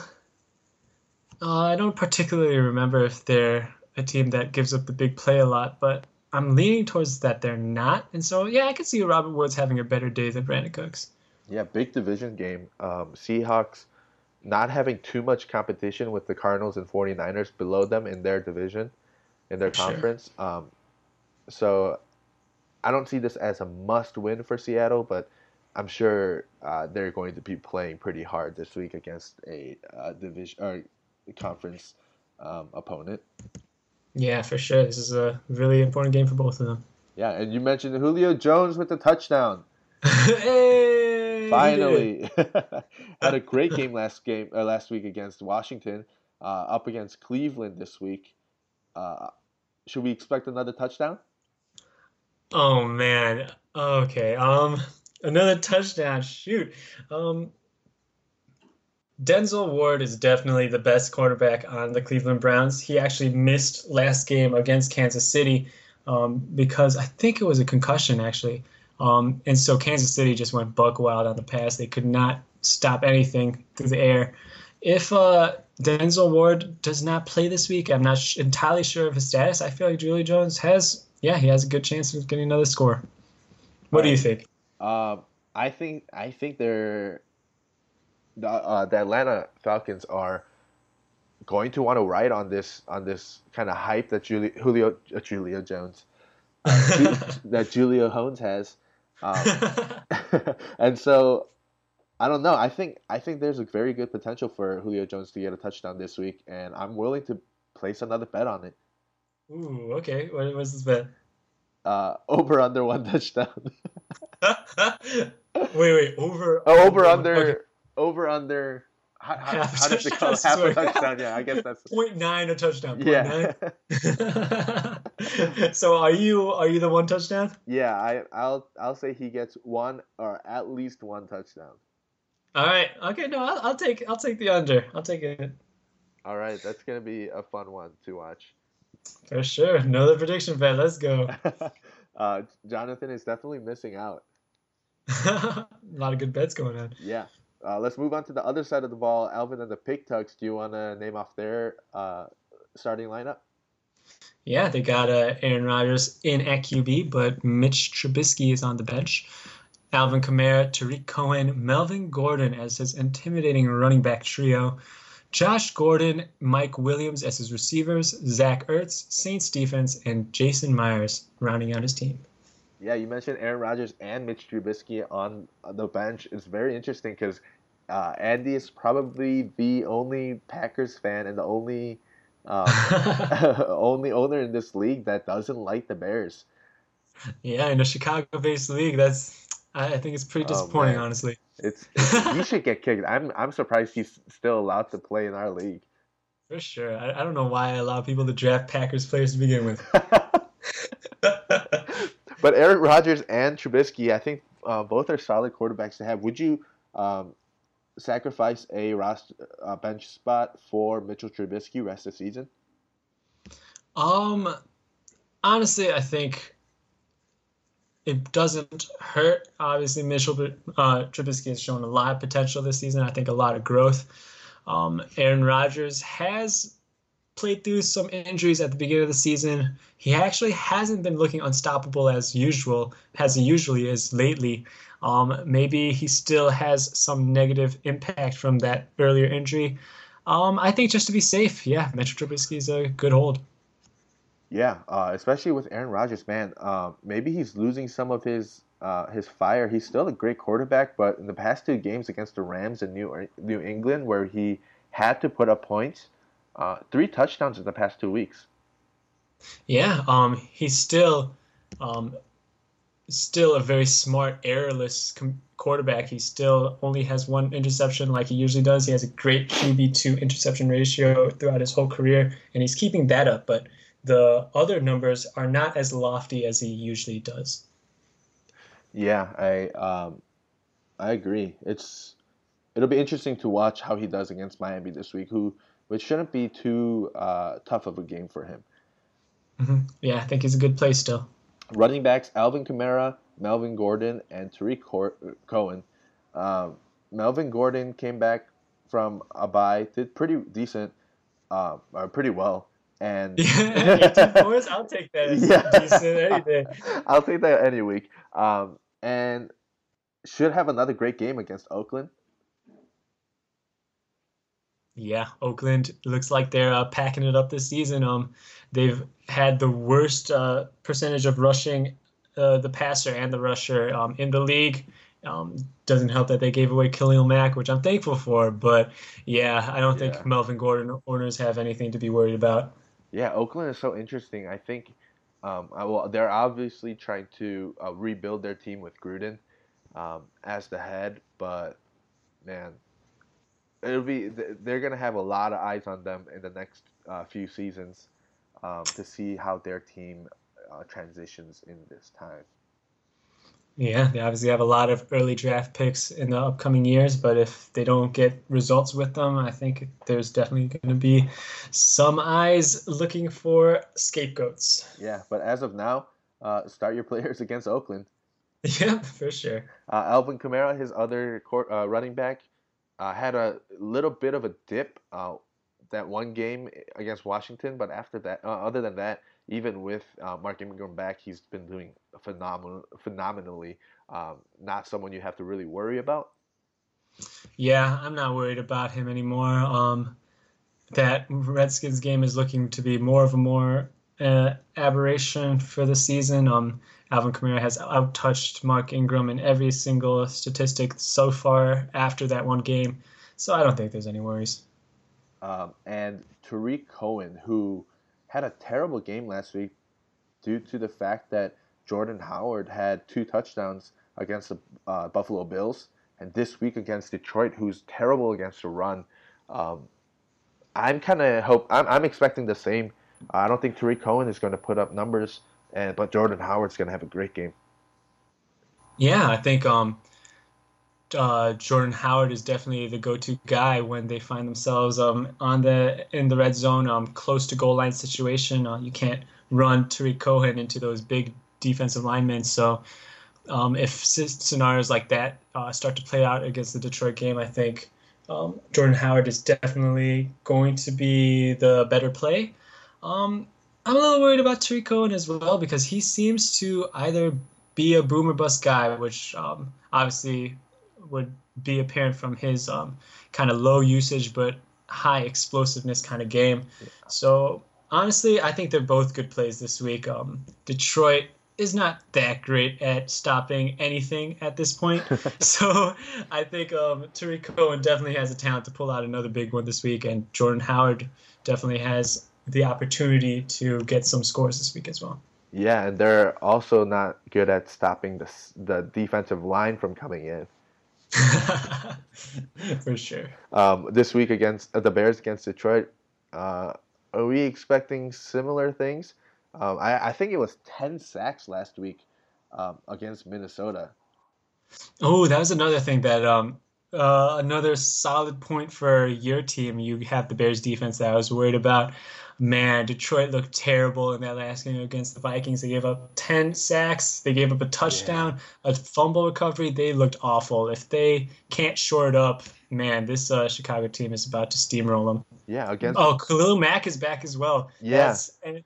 uh, I don't particularly remember if they're a team that gives up the big play a lot, but I'm leaning towards that they're not, and so yeah, I could see Robert Woods having a better day than Brandin Cooks. Yeah, big division game. Um, Seahawks not having too much competition with the Cardinals and 49ers below them in their division, in their Sure. conference. Um, so I don't see this as a must win for Seattle, but I'm sure uh, they're going to be playing pretty hard this week against a uh, division or conference um, opponent. Yeah, for sure. This is a really important game for both of them. Yeah, and you mentioned Julio Jones with the touchdown. (laughs) hey, he did it. Finally, (laughs) had a great game last game uh, last week against Washington. Uh, up against Cleveland this week. Uh, should we expect another touchdown? Oh man. Okay. Um, another touchdown. Shoot. Um, Denzel Ward is definitely the best quarterback on the Cleveland Browns. He actually missed last game against Kansas City um, because I think it was a concussion actually. Um, and so Kansas City just went buck wild on the pass. They could not stop anything through the air. If uh, Denzel Ward does not play this week, I'm not sh- entirely sure of his status. I feel like Julio Jones has, yeah, he has a good chance of getting another score. What do you think? Um, I think I think they're the uh, the Atlanta Falcons are going to want to ride on this on this kind of hype that Julio Julio uh, Julio Jones uh, (laughs) that Julio Jones has, um, (laughs) (laughs) and so I don't know. I think I think there's a very good potential for Julio Jones to get a touchdown this week, and I'm willing to place another bet on it. Ooh, okay. What was this bet? Uh, over under one touchdown. (laughs) wait, wait. Over. Oh, over Okay. under over under how, how, how does it go? touchdown, Half a touchdown. Yeah, I guess that's. (laughs) Point nine a touchdown. Point Yeah. (laughs) so are you are you the one touchdown? Yeah, I, I'll I'll say he gets one or at least one touchdown. All right. Okay. No, I'll, I'll take I'll take the under. I'll take it All right, that's gonna be a fun one to watch. for sure. Another prediction bet. Let's go. (laughs) uh, Jonathan is definitely missing out. a lot of good bets going on. Yeah. Uh, let's move on to the other side of the ball. Alvin and the Pig Tucks. Do you want to name off their uh, starting lineup? Yeah, they got uh, Aaron Rodgers in at QB, but Mitch Trubisky is on the bench. Alvin Kamara, Tarik Cohen, Melvin Gordon as his intimidating running back trio. Josh Gordon, Mike Williams as his receivers, Zach Ertz, Saints defense, and Jason Myers rounding out his team. Yeah, you mentioned Aaron Rodgers and Mitch Trubisky on the bench. It's very interesting because uh, Andy is probably the only Packers fan and the only um, (laughs) (laughs) only owner in this league that doesn't like the Bears. Yeah, in a Chicago-based league, that's I I think it's pretty Oh, disappointing, man. honestly. It's, (laughs) it's he should get kicked. I'm I'm surprised he's still allowed to play in our league. For sure. I, I don't know why I allow people to draft Packers players to begin with. But Aaron Rodgers and Trubisky, I think uh, both are solid quarterbacks to have. Would you um, sacrifice a roster uh, bench spot for Mitchell Trubisky rest of the season? Um, honestly, I think it doesn't hurt. Obviously, Mitchell uh, Trubisky has shown a lot of potential this season. I think a lot of growth. Um, Aaron Rodgers has played through some injuries at the beginning of the season. He actually hasn't been looking unstoppable as usual, as he usually is lately. Um, maybe he still has some negative impact from that earlier injury. Um, I think just to be safe, yeah, Mitchell Trubisky is a good hold. Yeah, uh, especially with Aaron Rodgers, man. Uh, maybe he's losing some of his uh, his fire. He's still a great quarterback, but in the past two games against the Rams and New New England, where he had to put up points, uh, three touchdowns in the past two weeks. Yeah, um, he's still, um, still a very smart, errorless com- quarterback. He still only has one interception, like he usually does. He has a great QB to interception ratio throughout his whole career, and he's keeping that up. But the other numbers are not as lofty as he usually does. Yeah, I um, I agree. It's it'll be interesting to watch how he does against Miami this week, who which shouldn't be too uh, tough of a game for him. hmm Yeah, I think he's a good play still. Running backs: Alvin Kamara, Melvin Gordon, and Tarik Cor- Cohen. Um, Melvin Gordon came back from a bye, did pretty decent, uh, or pretty well, and Yeah, (laughs) 18 points, I'll take that (laughs) as decent any day. (laughs) I'll take that any week. Um, and should have another great game against Oakland. Yeah, Oakland looks like they're uh, packing it up this season. Um, they've had the worst uh, percentage of rushing uh, the passer and the rusher um, in the league. Um, doesn't help that they gave away Khalil Mack, which I'm thankful for. But yeah, I don't Yeah. think Melvin Gordon owners have anything to be worried about. Yeah, Oakland is so interesting. I think, um, I, well, they're obviously trying to uh, rebuild their team with Gruden um, as the head, but man, it'll be they're gonna have a lot of eyes on them in the next uh, few seasons um, to see how their team uh, transitions in this time. Yeah, they obviously have a lot of early draft picks in the upcoming years, but if they don't get results with them, I think there's definitely going to be some eyes looking for scapegoats. Yeah, but as of now, uh, start your (laughs) players against Oakland. Yeah, for sure. Uh, Alvin Kamara, his other court, uh, running back, uh, had a little bit of a dip uh, that one game against Washington, but after that, uh, other than that, even with uh, Mark Ingram back, he's been doing phenomenal, phenomenally. Um, not someone you have to really worry about. Yeah, I'm not worried about him anymore. Um, that Redskins game is looking to be more of a more uh, aberration for the season. Um, Alvin Kamara has outtouched Mark Ingram in every single statistic so far after that one game, so I don't think there's any worries. Um, and Tarik Cohen, who had a terrible game last week due to the fact that Jordan Howard had two touchdowns against the uh, Buffalo Bills, and this week against Detroit, who's terrible against the run. Um, I'm kind of hope I'm, I'm expecting the same. I don't think Tarik Cohen is going to put up numbers, and but Jordan Howard's going to have a great game. Yeah, I think um, uh, Jordan Howard is definitely the go-to guy when they find themselves um, on the in the red zone, um, close to goal line situation. Uh, you can't run Tarik Cohen into those big defensive linemen. So um, if scenarios like that uh, start to play out against the Detroit game, I think um, Jordan Howard is definitely going to be the better play. Um, I'm a little worried about Tarik Cohen as well because he seems to either be a boomer bust guy, which um, obviously would be apparent from his um, kind of low usage but high explosiveness kind of game. So honestly, I think they're both good plays this week. Um, Detroit is not that great at stopping anything at this point. (laughs) (laughs) so I think um, Tarik Cohen definitely has a talent to pull out another big one this week, and Jordan Howard definitely has the opportunity to get some scores this week as well. Yeah, and they're also not good at stopping the the defensive line from coming in. (laughs) For sure. Um, this week against uh, the Bears against Detroit, uh, are we expecting similar things? Um, I, I, think it was 10 sacks last week um, against Minnesota. Oh, that was another thing that um, uh, another solid point for your team. You have the Bears defense that I was worried about man, Detroit looked terrible in that last game against the Vikings. They gave up 10 sacks, they gave up a touchdown, yeah. a fumble recovery. They looked awful. If they can't shore it up, man, this uh, Chicago team is about to steamroll them. Yeah, against. Oh, Khalil Mack is back as well. Yes. Yeah. And,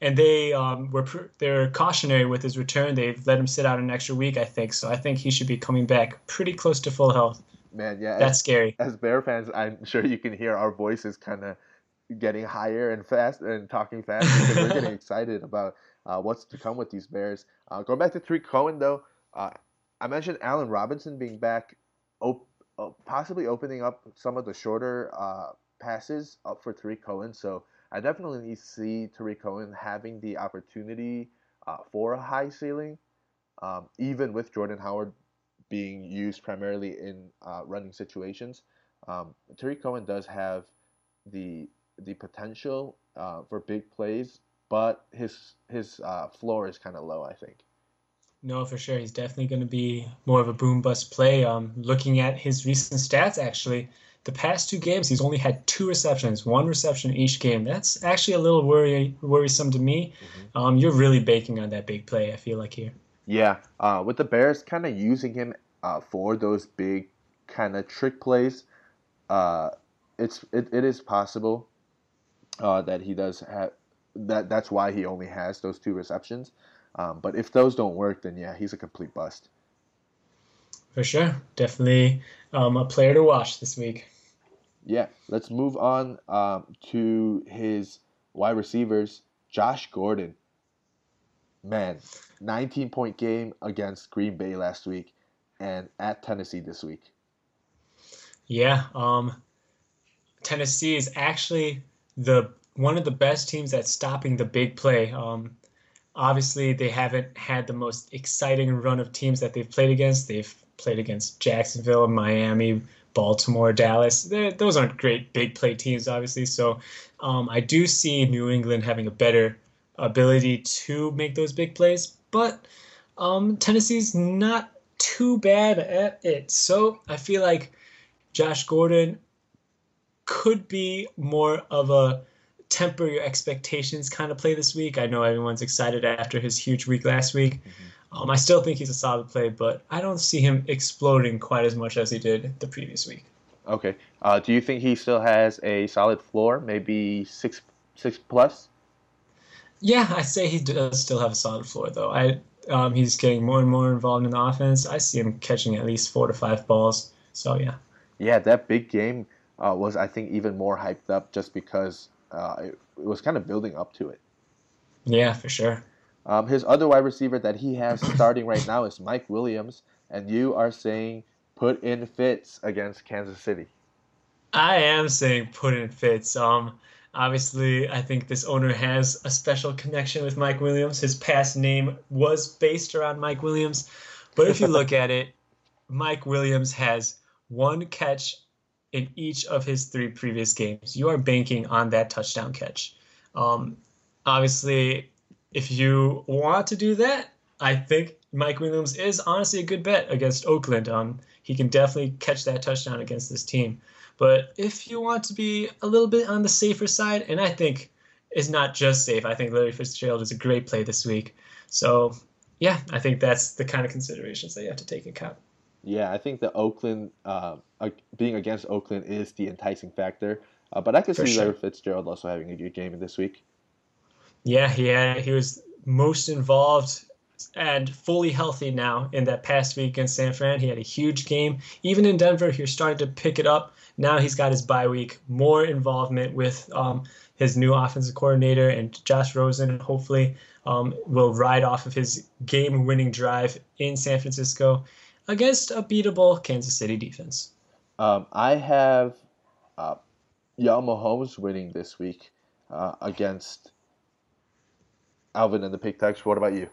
and they um, were they're cautionary with his return. They've let him sit out an extra week, I think. So I think he should be coming back pretty close to full health. Man, yeah, that's as, scary. As Bear fans, I'm sure you can hear our voices kind of getting higher and fast and talking fast because we're getting (laughs) excited about uh, what's to come with these Bears. Uh, going back to Tarik Cohen though, uh, I mentioned Allen Robinson being back, op- uh, possibly opening up some of the shorter uh, passes up for Tarik Cohen. So I definitely see Tarik Cohen having the opportunity uh, for a high ceiling, um, even with Jordan Howard being used primarily in running situations. Um, Tarik Cohen does have the the potential uh, for big plays, but his his uh, floor is kind of low. I think. No, for sure, he's definitely going to be more of a boom bust play. Um, looking at his recent stats, actually, the past two games he's only had two receptions, one reception each game. That's actually a little worry worrisome to me. Mm-hmm. Um, you're really baking on that big play. I feel like here. Yeah, uh, with the Bears kind of using him uh, for those big kind of trick plays, uh, it's it, it is possible uh, that he does have. That that's why he only has those two receptions. Um, but if those don't work, then yeah, he's a complete bust. For sure, definitely um, a player to watch this week. Yeah, let's move on um, to his wide receivers. Josh Gordon, man, 19 point game against Green Bay last week, and at Tennessee this week. Yeah, um, Tennessee is actually the one of the best teams at stopping the big play. Um, obviously, they haven't had the most exciting run of teams that they've played against. They've played against Jacksonville, Miami, Baltimore, Dallas. They're, those aren't great big play teams, obviously. So um, I do see New England having a better ability to make those big plays, but um, Tennessee's not too bad at it. So I feel like Josh Gordon could be more of a temper your expectations kind of play this week. I know everyone's excited after his huge week last week. Mm-hmm. Um, I still think he's a solid play, but I don't see him exploding quite as much as he did the previous week. Okay. Uh, do you think he still has a solid floor, maybe six six plus? Yeah, I say he does still have a solid floor, though. I um, he's getting more and more involved in the offense. I see him catching at least four to five balls. So yeah. Yeah, that big game uh, was I think even more hyped up just because uh, it, it, was kind of building up to it. Yeah, for sure. Um, his other wide receiver that he has (coughs) starting right now is Mike Williams, and you are saying put in fits against Kansas City. I am saying put in fits. Um, obviously, I think this owner has a special connection with Mike Williams. His past name was based around Mike Williams, but if you look (laughs) at it, Mike Williams has one catch in each of his three previous games, you are banking on that touchdown catch. Um, obviously, if you want to do that, I think Mike Williams is honestly a good bet against Oakland. Um, he can definitely catch that touchdown against this team. But if you want to be a little bit on the safer side, and I think is not just safe, I think Larry Fitzgerald is a great play this week. So, yeah, I think that's the kind of considerations that you have to take account. Yeah, I think the Oakland uh, being against Oakland is the enticing factor. Uh, but I could For see sure. Larry Fitzgerald also having a good game this week. Yeah, yeah, he was most involved and fully healthy now in that past week against San Fran. He had a huge game. Even in Denver, he was starting to pick it up. Now he's got his bye week, more involvement with um, his new offensive coordinator and Josh Rosen. Hopefully, um, will ride off of his game-winning drive in San Francisco against a beatable Kansas City defense. Um, I have uh, Yal Mahomes winning this week uh, against Alvin and the Pig Tucks. What about you?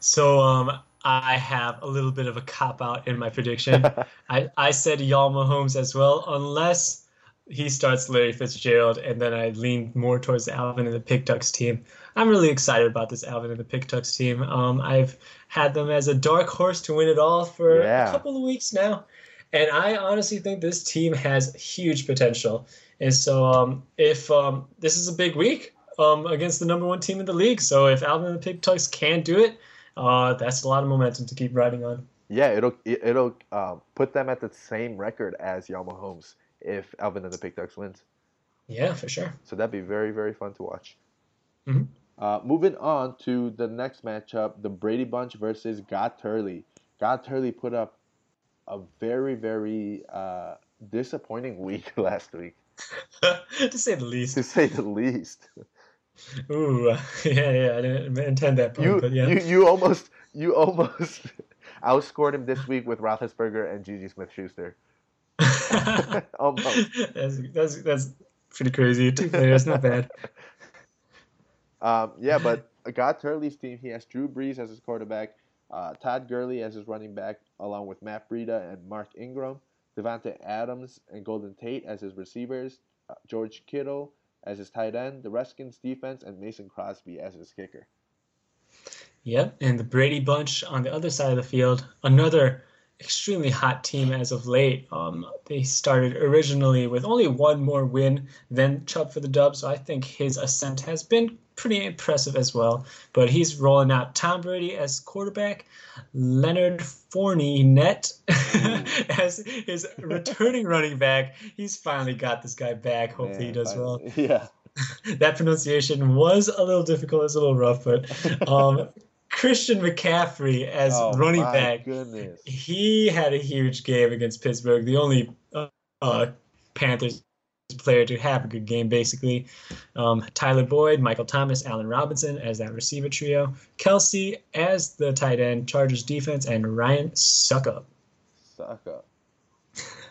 So um, I have a little bit of a cop out in my prediction. (laughs) I, I said Yal Mahomes as well, unless he starts Larry Fitzgerald, and then I lean more towards Alvin and the Pig Tucks team. I'm really excited about this Alvin and the Pig team. Um, I've had them as a dark horse to win it all for yeah. a couple of weeks now, and I honestly think this team has huge potential. And so, um, if um, this is a big week um, against the number one team in the league, so if Alvin and the Tucks can do it, uh, that's a lot of momentum to keep riding on. Yeah, it'll it'll uh, put them at the same record as Yal Mahomes if Alvin and the Tucks wins. Yeah, for sure. So that'd be very very fun to watch. Mm-hmm. Uh, moving on to the next matchup, the Brady Bunch versus God Turley. God Turley put up a very very uh, disappointing (laughs) week last week. (laughs) to say the least. To say the least. (laughs) Ooh, yeah, yeah. I didn't intend that part, you, but yeah. You, you almost, you almost outscored him this week with Roethlisberger and Juju Smith-Schuster. almost. That's, that's that's pretty crazy. Two players, not bad. Um, yeah, but (laughs) God Turley's team, he has Drew Brees as his quarterback, uh, Todd Gurley as his running back, along with Matt Breida and Mark Ingram, Davante Adams and Golden Tate as his receivers, uh, George Kittle as his tight end, the Redskins defense, and Mason Crosby as his kicker. Yep, and the Brady bunch on the other side of the field, another extremely hot team as of late. Um, they started originally with only one more win than Chubb for the dub, so I think his ascent has been pretty impressive as well. But he's rolling out Tom Brady as quarterback, Leonard Fournette (laughs) as his returning running back. He's finally got this guy back. Hopefully, he does well. (laughs) Yeah. (laughs) that pronunciation was a little difficult, it's a little rough, but um, Christian McCaffrey as oh, running back. Goodness. He had a huge game against Pittsburgh. The only uh, uh, Panthers player to have a good game, basically. Um, Tyler Boyd, Michael Thomas, Allen Robinson as that receiver trio. Kelce as the tight end, Chargers defense, and Ryan Succop. Succop.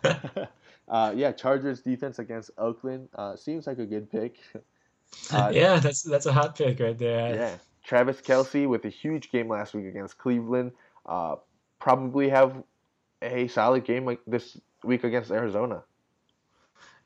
(laughs) uh, yeah, Chargers defense against Oakland uh, seems like a good pick. (laughs) Uh, yeah, that's that's a hot pick right there. Yeah, Travis Kelce with a huge game last week against Cleveland. Uh, probably have a solid game like this week against Arizona.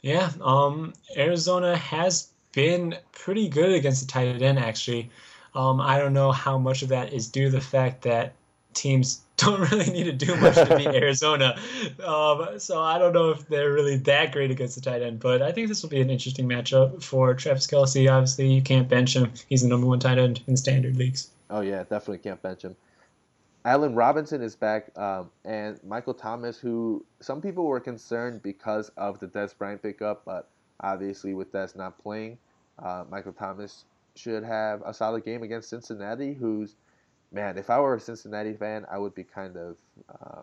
Yeah, um, Arizona has been pretty good against the tight end actually. Um, I don't know how much of that is due to the fact that teams (laughs) don't really need to do much to beat (laughs) Arizona. Um, so I don't know if they're really that great against the tight end, but I think this will be an interesting matchup for Travis Kelce. Obviously, you can't bench him. He's the number one tight end in standard leagues. Oh, yeah, definitely can't bench him. Allen Robinson is back, um, and Michael Thomas, who some people were concerned because of the Dez Bryant pickup, but obviously with Dez not playing, uh, Michael Thomas should have a solid game against Cincinnati, who's man, if I were a Cincinnati fan, I would be kind of uh,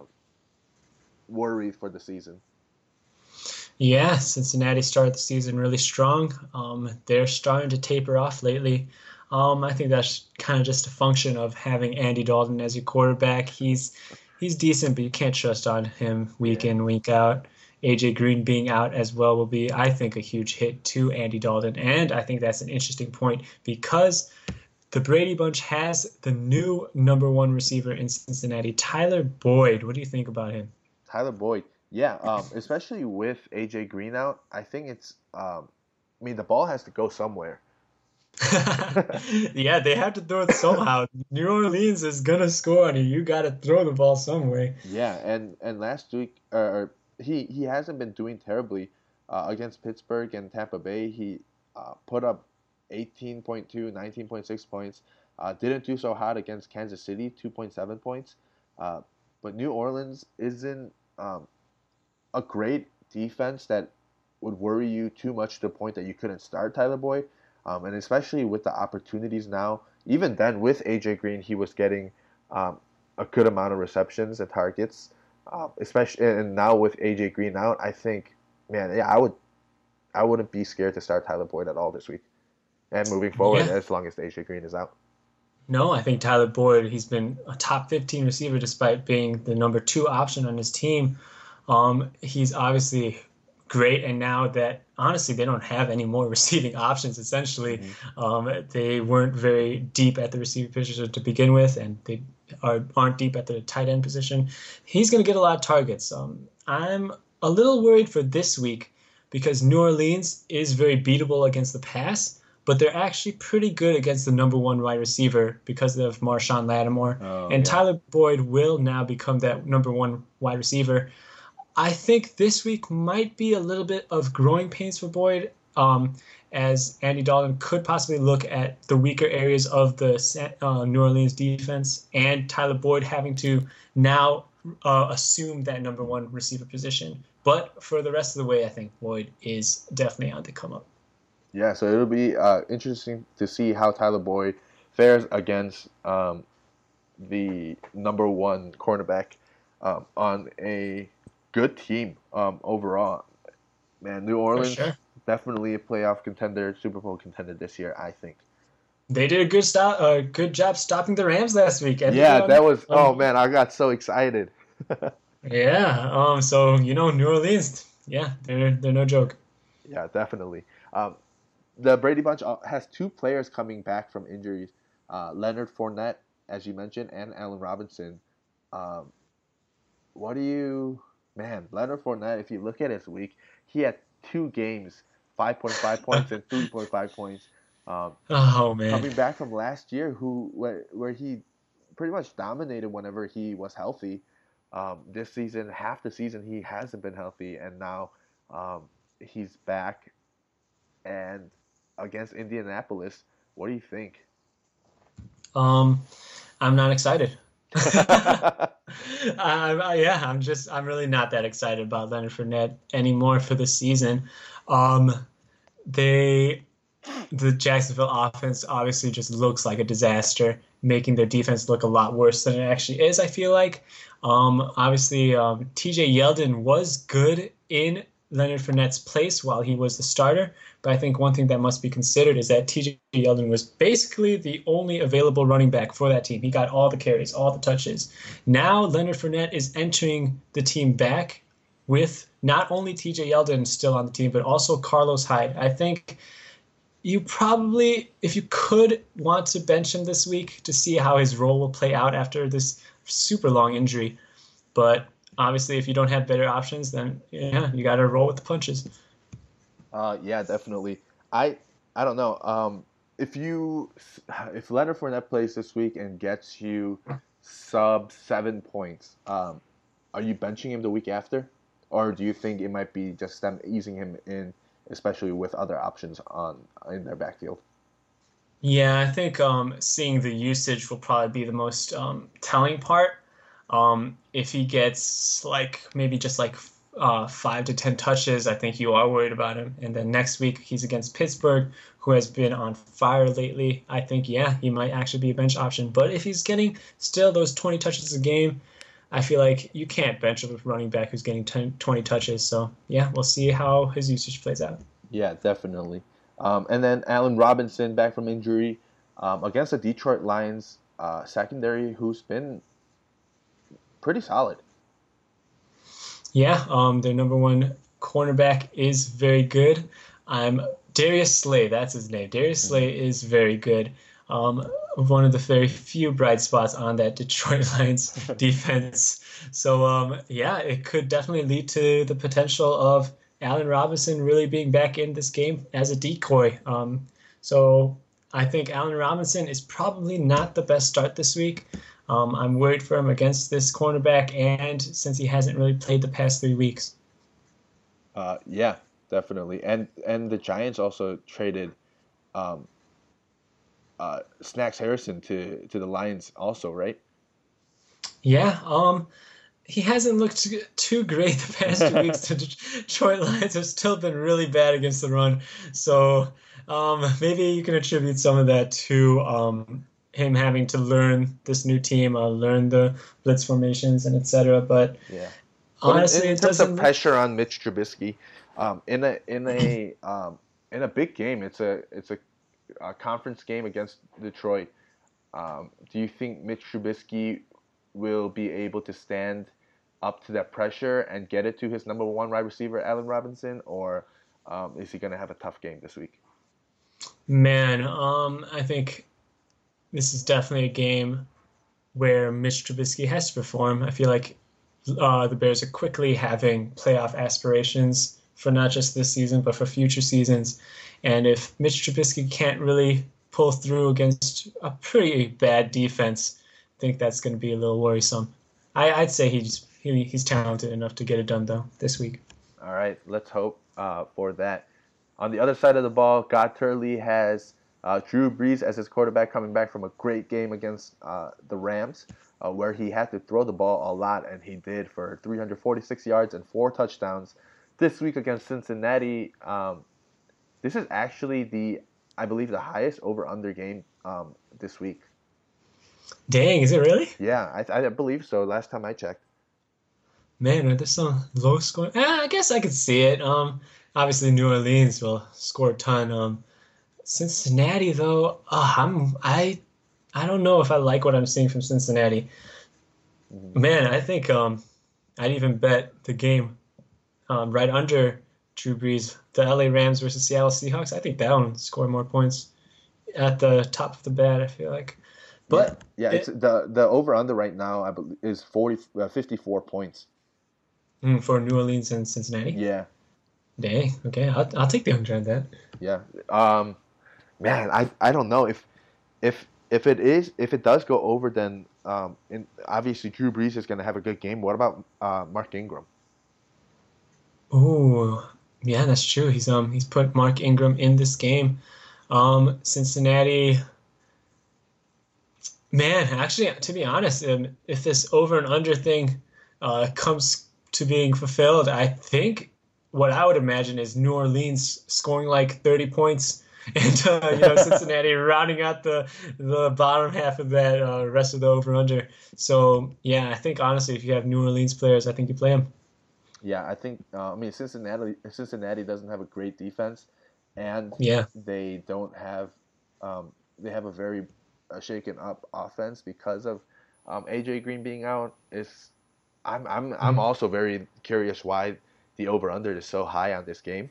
worried for the season. Yeah, Cincinnati started the season really strong. Um, they're starting to taper off lately. Um, I think that's kind of just a function of having Andy Dalton as your quarterback. He's he's decent, but you can't trust on him week in week out. AJ Green being out as well will be, I think, a huge hit to Andy Dalton, and I think that's an interesting point because the Brady Bunch has the new number one receiver in Cincinnati, Tyler Boyd. What do you think about him? Tyler Boyd, yeah, um, especially with AJ Green out, I think it's. Um, I mean, the ball has to go somewhere. (laughs) yeah, they have to throw it somehow. New Orleans is gonna score on you. You got to throw the ball some way. Yeah, and and last week, uh, he he hasn't been doing terribly uh, against Pittsburgh and Tampa Bay. He uh, put up 18.2, 19.6 points. Uh, didn't do so hot against Kansas City, 2.7 points. Uh, but New Orleans isn't um, a great defense that would worry you too much to the point that you couldn't start Tyler Boyd. Um, and especially with the opportunities now, even then with AJ Green, he was getting um, a good amount of receptions and targets. Uh, especially and now with AJ Green out, I think, man, yeah, I would, I wouldn't be scared to start Tyler Boyd at all this week, and moving forward yeah. as long as AJ Green is out. No, I think Tyler Boyd, he's been a top 15 receiver despite being the number two option on his team. Um, he's obviously great. And now that honestly they don't have any more (laughs) receiving options, essentially, mm-hmm. um, they weren't very deep at the receiving position to begin with, and they are, aren't deep at the tight end position. He's going to get a lot of targets. Um, I'm a little worried for this week because New Orleans is very beatable against the pass. But they're actually pretty good against the number one wide receiver because of Marshon Lattimore. Oh, and yeah. Tyler Boyd will now become that number one wide receiver. I think this week might be a little bit of growing pains for Boyd, um, as Andy Dalton could possibly look at the weaker areas of the uh, New Orleans defense and Tyler Boyd having to now uh, assume that number one receiver position. But for the rest of the way, I think Boyd is definitely on the come up. Yeah, so it'll be uh, interesting to see how Tyler Boyd fares against um, the number one cornerback um, on a good team um, overall. Man, New Orleans sure. definitely a playoff contender, Super Bowl contender this year. I think they did a good stop, a uh, good job stopping the Rams last week. yeah, that was. Um, oh man, I got so excited. (laughs) yeah. Um. So you know, New Orleans. Yeah, they're they're no joke. Yeah, definitely. Um, the Brady Bunch uh, has two players coming back from injuries. Uh, Leonard Fournette, as you mentioned, and Allen Robinson. Um, what do you man, Leonard Fournette, if you look at his week, he had two games, 5.5 (laughs) points and 3.5 points. Um, oh man, coming back from last year, who where, where he pretty much dominated whenever he was healthy. Um, this season, half the season, he hasn't been healthy, and now um, he's back. And against Indianapolis, what do you think? Um, I'm not excited. (laughs) (laughs) uh, yeah, I'm just I'm really not that excited about Leonard Fournette anymore for the season. Um, they the Jacksonville offense obviously just looks like a disaster, making their defense look a lot worse than it actually is. I feel like. Um, obviously, um, T.J. Yeldon was good in Leonard Fournette's place while he was the starter. But I think one thing that must be considered is that TJ Yeldon was basically the only available running back for that team. He got all the carries, all the touches. Now Leonard Fournette is entering the team back with not only TJ Yeldon still on the team, but also Carlos Hyde. I think you probably, if you could, want to bench him this week to see how his role will play out after this super long injury. But obviously, if you don't have better options, then yeah, you got to roll with the punches. Uh, yeah, definitely. I I don't know. Um, if you if Leonard Fournette plays this week and gets you sub seven points, um, are you benching him the week after, or do you think it might be just them easing him in, especially with other options on in their backfield? Yeah, I think um, seeing the usage will probably be the most um, telling part. Um, if he gets like maybe just like uh, five to ten touches, I think you are worried about him. And then next week he's against Pittsburgh, who has been on fire lately. I think yeah, he might actually be a bench option. But if he's getting still those 20 touches a game, I feel like you can't bench a running back who's getting 10, 20 touches. So yeah, we'll see how his usage plays out. Yeah, definitely. Um, and then Allen Robinson back from injury um, against the Detroit Lions uh, secondary, who's been pretty solid. Yeah, um, their number one cornerback is very good. I'm Darius Slay, that's his name. Darius Slay is very good. um, one of the very few bright spots on that Detroit (laughs) Lions (laughs) defense. So um, yeah, it could definitely lead to the potential of Allen Robinson really being back in this game as a decoy. Um, so I think Allen Robinson is probably not the best start this week. Um, I'm worried for him against this cornerback, and since he hasn't really played the past three weeks. Uh, yeah, definitely. And and the Giants also traded um, uh, Snacks Harrison to to the Lions also, right? Yeah. Um, he hasn't looked too great the past two weeks. (laughs) The Detroit Lions have still been really bad against the run, so um, maybe you can attribute some of that to um, him having to learn this new team, uh, learn the blitz formations and etc. But yeah, honestly, in, in terms of pressure on Mitch Trubisky, um, in a in a (clears throat) um, in a big game, it's a it's a, a conference game against Detroit. Um, do you think Mitch Trubisky will be able to stand up to that pressure and get it to his number one wide receiver, Allen Robinson, or um, is he going to have a tough game this week? Man, um, I think this is definitely a game where Mitch Trubisky has to perform. I feel like uh, the Bears are quickly having playoff aspirations for not just this season, but for future seasons. And if Mitch Trubisky can't really pull through against a pretty bad defense, I think that's going to be a little worrisome. I, would say he's he, he's talented enough to get it done though this week. All right, let's hope uh, for that. On the other side of the ball, God Turley has uh, Drew Brees as his quarterback coming back from a great game against uh, the Rams, uh, where he had to throw the ball a lot, and he did for 346 yards and four touchdowns. This week against Cincinnati, um, this is actually the, I believe, the highest over/under game um, this week. Dang, is it really? Yeah, I, I believe so. Last time I checked. Man, are there some low score? Eh, I guess I could see it. Um, obviously New Orleans will score a ton. Um, Cincinnati though, uh, I'm I I don't know if I like what I'm seeing from Cincinnati. Man, I think um, I'd even bet the game um, right under Drew Brees, the LA Rams versus Seattle Seahawks. I think that one score more points at the top of the bat. I feel like, but yeah, yeah it's the the over under right now. I believe is 40, uh, 54 points mm, for New Orleans and Cincinnati. Yeah. Dang. Okay, I'll, I'll take the under on that. Yeah. Um, man, I I don't know if if if it is if it does go over, then um, obviously Drew Brees is going to have a good game. What about uh, Mark Ingram? Oh, yeah, that's true. He's um he's put Mark Ingram in this game. Um, Cincinnati. Man, actually, to be honest, um, if this over and under thing uh, comes to being fulfilled, I think what I would imagine is New Orleans scoring like 30 points (laughs) and uh, you know Cincinnati rounding out the the bottom half of that uh, rest of the over under. So yeah, I think honestly, if you have New Orleans players, I think you play them. Yeah, I think uh, I mean Cincinnati. Cincinnati doesn't have a great defense, and yeah, they don't have um, they have a very uh, shaken up offense because of um, AJ Green being out. Is I'm I'm mm-hmm. I'm also very curious why the over under is so high on this game.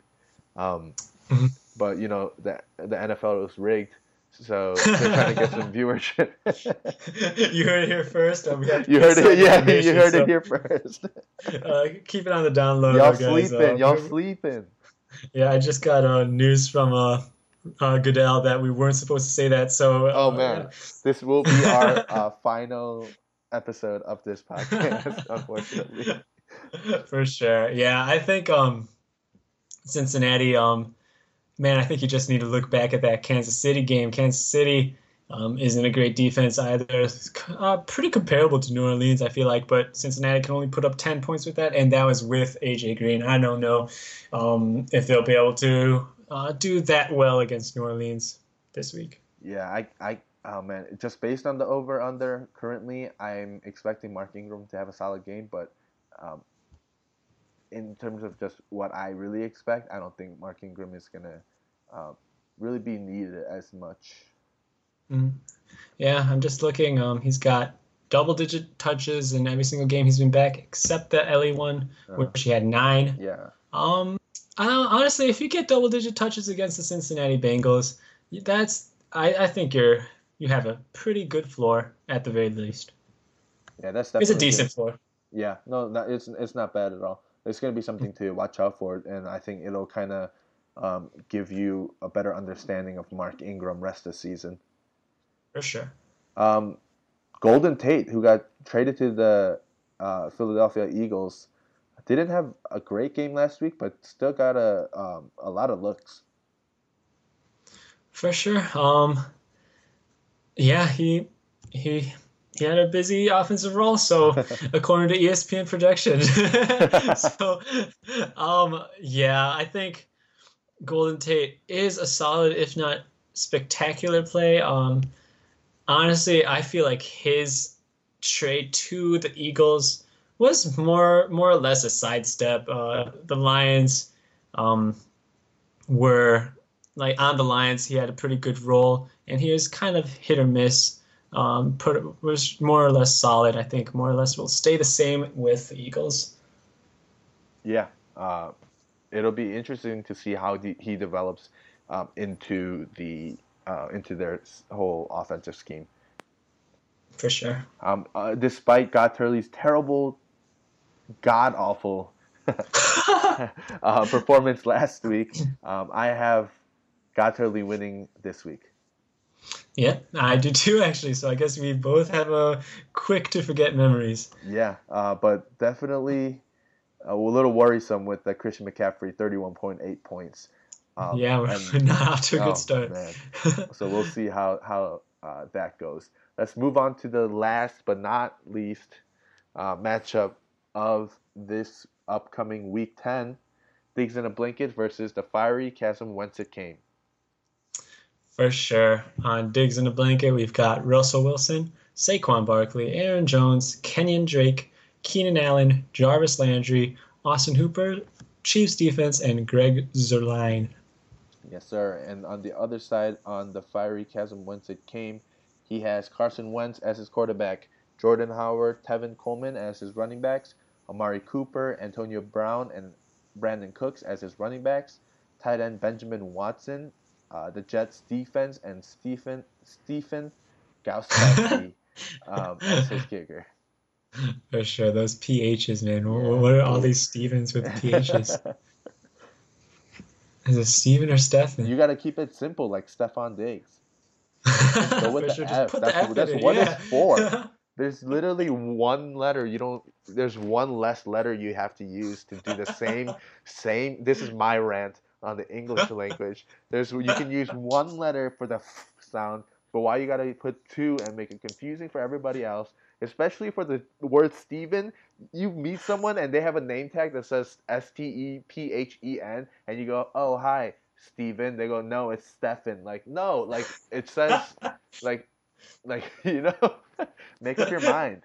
Um, mm-hmm. But you know the the NFL was rigged, so they're trying to get some (laughs) viewership. (laughs) you heard it here first. Uh, you heard it, yeah. You heard so, it here first. (laughs) uh, keep it on the download. Y'all guys. sleeping? Uh, y'all sleeping? Yeah, I just got uh, news from uh, uh, Goodell that we weren't supposed to say that. So. Uh, oh man, this will be our uh, final episode of this podcast, unfortunately. For sure. Yeah, I think um, Cincinnati. Um, man, I think you just need to look back at that Kansas City game. Kansas City um, isn't a great defense either. Uh, pretty comparable to New Orleans, I feel like, but Cincinnati can only put up 10 points with that, and that was with AJ Green. I don't know um, if they'll be able to uh, do that well against New Orleans this week. Yeah, I, I, oh man, just based on the over under currently, I'm expecting Mark Ingram to have a solid game, but um, in terms of just what I really expect, I don't think Mark Ingram is gonna uh, really be needed as much. Mm. Yeah, I'm just looking. Um, he's got double-digit touches in every single game he's been back, except the LA one, uh, which he had nine. Yeah. Um, I honestly, if you get double-digit touches against the Cincinnati Bengals, that's I, I think you're you have a pretty good floor at the very least. Yeah, that's definitely It's a decent good. floor. Yeah, no, it's it's not bad at all. It's going to be something to watch out for, and I think it'll kind of um, give you a better understanding of Mark Ingram rest of the season. For sure. Um, Golden Tate, who got traded to the uh, Philadelphia Eagles, didn't have a great game last week, but still got a um, a lot of looks. For sure. Um yeah, he he he had a busy offensive role, so (laughs) according to ESPN projection. (laughs) (laughs) so um yeah, I think Golden Tate is a solid, if not spectacular play. Um honestly, I feel like his trade to the Eagles was more more or less a sidestep. Uh, the Lions um, were like on the Lions. He had a pretty good role, and he was kind of hit or miss. Um, put was more or less solid. I think more or less will stay the same with the Eagles. Yeah, uh, it'll be interesting to see how de- he develops um, into the uh, into their whole offensive scheme. For sure. Um, uh, despite God Turley's terrible, god awful (laughs) uh, performance last week, um, I have God Turley winning this week. Yeah, I do too actually. So I guess we both have a quick to forget memories. Yeah, uh, but definitely a little worrisome with the Christian McCaffrey, thirty-one point eight points. Um, yeah, we're and- (laughs) not off to a oh, good start. (laughs) so we'll see how how uh, that goes. Let's move on to the last but not least uh, matchup of this upcoming Week Ten: Digs in a Blanket versus the Fiery Chasm whence it came. For sure. On Digs in a Blanket, we've got Russell Wilson, Saquon Barkley, Aaron Jones, Kenyan Drake, Keenan Allen, Jarvis Landry, Austin Hooper, Chiefs defense, and Greg Zuerlein. Yes, sir. And on the other side, on the fiery chasm whence it came, he has Carson Wentz as his quarterback, Jordan Howard, Tevin Coleman as his running backs, Amari Cooper, Antonio Brown, and Brandin Cooks as his running backs, tight end Benjamin Watson, uh, the Jets defense, and Stephen Stephen Gostkowski (laughs) um, as his kicker. For sure. Those PHs, man. Wh- What are all these Stevens with (laughs) PHs? Is it Steven or Stefan? You got to keep it simple, like Stefon Diggs. Go (laughs) with For the sure. F. Just put That's- the F that's in it. what it's yeah. for. There's literally one letter you don't. There's one less letter you have to use to do the same same. This is my rant on the (laughs) English language. There's you can use one letter for the f sound, but why you gotta put two and make it confusing for everybody else? Especially for the word Steven, you meet someone and they have a name tag that says S T E P H E N, and you go, "Oh hi, Steven." They go, "No, it's Stefan." Like, no, like it says, (laughs) like, like (laughs) you know, make up your mind.